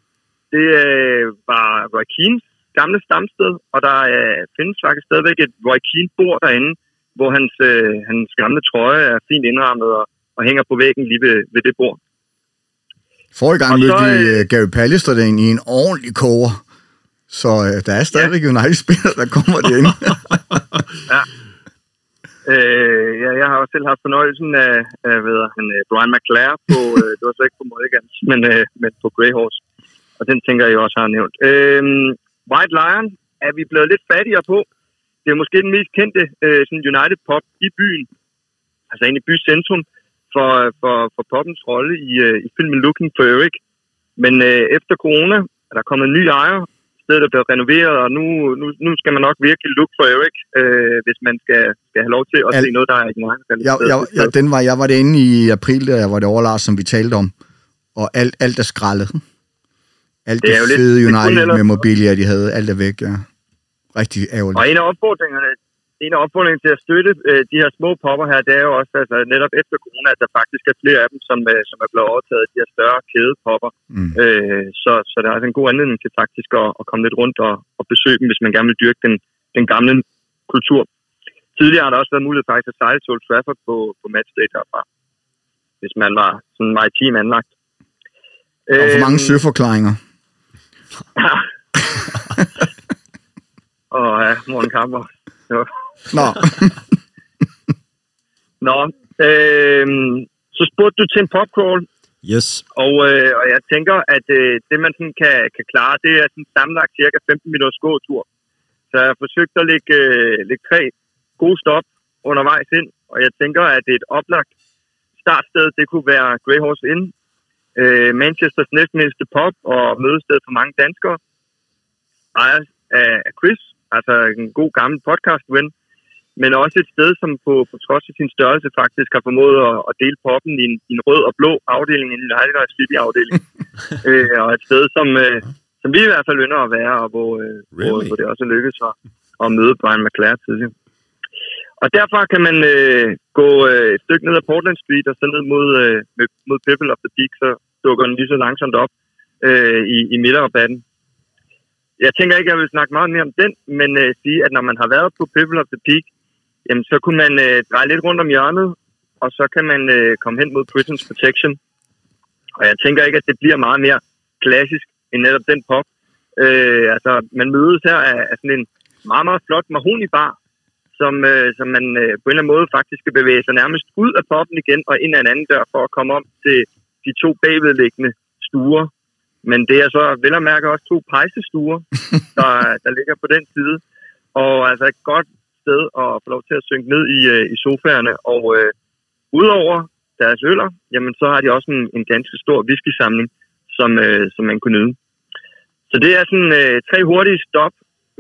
Det øh, var Roy Keanes gamle stamsted, og der øh, findes faktisk stadigvæk et Roy Keane bord derinde, hvor hans, øh, hans gamle trøje er fint indrammet og, og hænger på væggen lige ved, ved det bord. Forrige gang mødte vi øh, øh, Gary Pallister i en ordentlig koger. Så øh, der er stadigvæk ja. United-spillere, der kommer derinde. Øh, ja, jeg har også selv haft fornøjelsen af, af hedder han, øh, Brian McClare på, øh, det var så ikke på Mulligans, men, øh, men på Grey Horse. Og den tænker jeg også har nævnt. Øh, White Lion er vi blevet lidt fattigere på. Det er måske den mest kendte øh, sådan United Pop i byen, altså inde i bycentrum, for, for, for poppens rolle i, øh, i filmen Looking for Eric. Men øh, efter corona er der kommet en ny ejer, stedet er blevet renoveret, og nu, nu, nu skal man nok virkelig look for Eric, øh, hvis man skal, skal have lov til at Al- se noget, der er i den jeg, jeg, jeg, den var, jeg var derinde i april, da jeg var det over, Lars, som vi talte om. Og alt, alt er skrællet. Alt Det det, det lidt- fede det kunne United med mobilia, de havde, alt er væk, ja. Rigtig ærgerligt. Og en af opfordringerne, en af opfordringerne til at støtte øh, de her små popper her, det er jo også altså, netop efter corona, at der faktisk er flere af dem, som, øh, som er blevet overtaget af de her større kædepopper. Mm. Øh, så, så der er altså en god anledning til faktisk at, at komme lidt rundt og, og besøge dem, hvis man gerne vil dyrke den, den gamle kultur. Tidligere har der også været mulighed faktisk at sejle til Old Trafford på, på matchday derfra, hvis man var sådan maritim anlagt. Og for mange Øhm, søforklaringer. Og ja, Morten Kamper. Nå, Nå, øh, så spurgte du til en popcrawl, Yes. og, øh, og jeg tænker, at øh, det man sådan kan, kan klare, det er sådan sammenlagt cirka 15 minutters gåtur. Så jeg har forsøgt at lægge, øh, lægge tre gode stop undervejs ind, og jeg tænker, at det et oplagt startsted, det kunne være Grey Horse Inn, øh, Manchesters næstmindste pop og mødested for mange danskere. Ejes af, af Chris, altså en god gammel podcast-ven, men også et sted, som på, på trods af sin størrelse faktisk har formået at, at dele poppen i en, i en rød og blå afdeling, en United City-afdeling. øh, og et sted, som, øh, som vi i hvert fald ynder at være, og hvor, øh, really? hvor, hvor det også lykkedes at, at møde Brian McClare tidligere. Og derfra kan man øh, gå øh, et stykke ned ad Portland Street og så ned mod, øh, mod Pebble of the Peak, så dukker den lige så langsomt op øh, i, i midterrabatten. Jeg tænker ikke, at jeg vil snakke meget mere om den, men øh, sige, at når man har været på Pebble of the Peak, jamen, så kunne man øh, dreje lidt rundt om hjørnet, og så kan man øh, komme hen mod Prisons Protection. Og jeg tænker ikke, at det bliver meget mere klassisk end netop den pop. Øh, altså, man mødes her af, af sådan en meget, meget flot mahoni-bar, som, øh, som man øh, på en eller anden måde faktisk skal bevæge sig nærmest ud af poppen igen og ind ad en anden dør for at komme om til de to bagvedliggende stuer. Men det er så vel at mærke også to pejsestuer, der, der ligger på den side. Og altså et godt sted at få lov til at synke ned i, øh, i sofaerne. Og øh, udover deres øller, jamen så har de også en, en ganske stor whisky-samling, som, øh, som man kunne nyde. Så det er sådan øh, tre hurtige stop,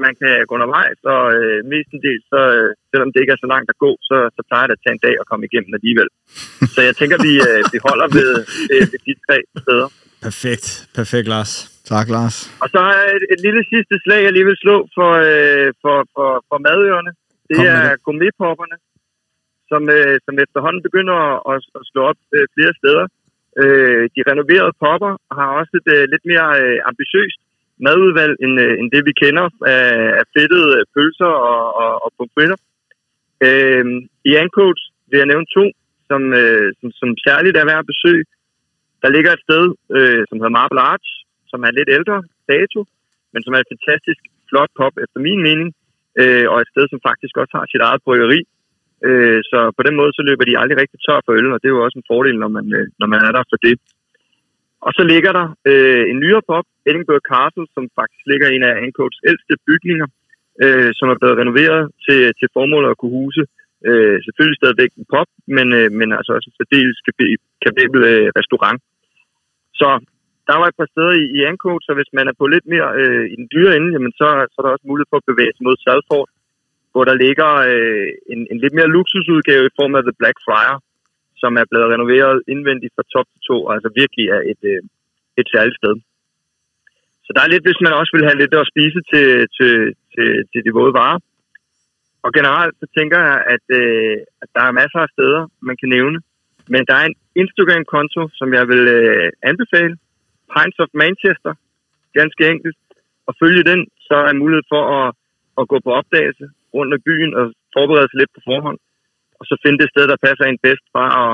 man kan gå undervejs, og øh, mestendels, så, øh, selvom det ikke er så langt at gå, så, så plejer det at tage en dag at komme igennem alligevel. så jeg tænker, vi, øh, vi holder ved, ved, ved de tre steder. Perfekt. Perfekt, Lars. Tak, Lars. Og så har jeg et, et lille sidste slag, jeg lige vil slå for, øh, for, for, for madørerne. Det er gourmetpopperne, som, øh, som efterhånden begynder at, at, at slå op øh, flere steder. Øh, de renoverede popper har også et øh, lidt mere øh, ambitiøst madudvalg, end, øh, end det vi kender af, af fedtede pølser og, og, og pomfritter. Øh, I Ancoats vil jeg nævne to, som, øh, som, som særligt er værd at besøge. Der ligger et sted, øh, som hedder Marble Arch, som er lidt ældre dato, men som er et fantastisk flot pop, efter min mening, øh, og et sted, som faktisk også har sit eget bryggeri. Øh, så på den måde, så løber de aldrig rigtig tør for øl, og det er jo også en fordel, når man, øh, når man er der for det. Og så ligger der øh, en nyere pop, Edinburgh Castle, som faktisk ligger i en af Ancoats ældste bygninger, øh, som er blevet renoveret til, til formål at kunne huse øh, selvfølgelig stadigvæk en pop, men, øh, men altså også en særdeles kapabel øh, restaurant. Så der var et par steder i, i Ancoat, så hvis man er på lidt mere øh, i den dyre ende, jamen så, så er der også mulighed for at bevæge sig mod Salford, hvor der ligger øh, en, en lidt mere luksusudgave i form af The Black Friar, som er blevet renoveret indvendigt fra top til to, og altså virkelig er et, øh, et særligt sted. Så der er lidt, hvis man også vil have lidt at spise til, til, til, til de våde varer. Og generelt så tænker jeg, at, øh, at der er masser af steder, man kan nævne. Men der er en Instagram-konto, som jeg vil øh, anbefale. Pines of Manchester. Ganske enkelt. Og følge den, så er mulighed for at, at gå på opdagelse rundt i byen og forberede sig lidt på forhånd. Og så finde det sted, der passer en bedst bare at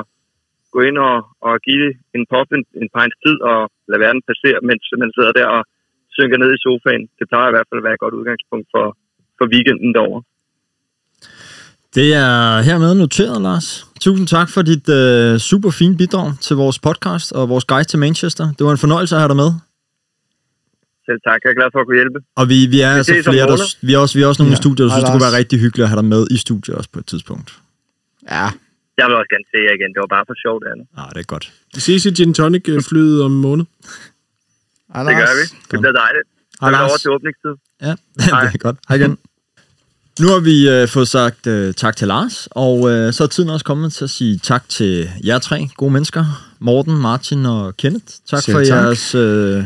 gå ind og, og give en pop en, en pints tid og lade verden passere, mens man sidder der og synker ned i sofaen. Det plejer i hvert fald at være et godt udgangspunkt for, for weekenden derovre. Det er hermed noteret, Lars. Tusind tak for dit øh, super fine bidrag til vores podcast og vores guide til Manchester. Det var en fornøjelse at have dig med. Selv tak. Jeg er glad for at kunne hjælpe. Og vi, vi er altså ses om flere, der, vi er også, vi er også nogle ja. I studiet, der Hej, synes, det kunne være rigtig hyggeligt at have dig med i studiet også på et tidspunkt. Ja, Jeg vil også gerne se jer igen. Det var bare for sjovt, Anne. Ah, det er godt. Vi ses i Gin Tonic øh, flyet om en måned. Hej, Det gør vi. Det bliver dejligt. Hej, er vi Lars. over til åbningstid. Ja, det er godt. Hej igen. Nu har vi øh, fået sagt øh, tak til Lars, og øh, så er tiden også kommet til at sige tak til jer tre gode mennesker. Morten, Martin og Kenneth. Tak Selv for tak. jeres, øh,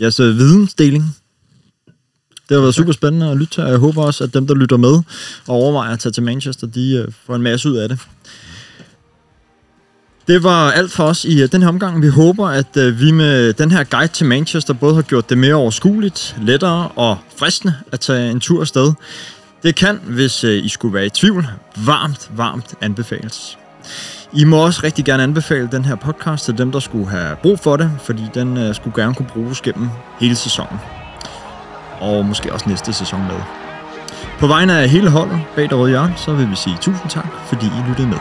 jeres øh, vidensdeling. Det har været super spændende at lytte til, og jeg håber også, at dem, der lytter med og overvejer at tage til Manchester, de øh, får en masse ud af det. Det var alt for os i øh, den her omgang. Vi håber, at øh, vi med den her guide til Manchester både har gjort det mere overskueligt, lettere og fristende at tage en tur afsted. Det kan, hvis øh, I skulle være i tvivl, varmt, varmt anbefales. I må også rigtig gerne anbefale den her podcast til dem, der skulle have brug for det, fordi den øh, skulle gerne kunne bruges gennem hele sæsonen. Og måske også næste sæson med. På vegne af hele holdet bag det røde hjørne, så vil vi sige tusind tak, fordi I lyttede med.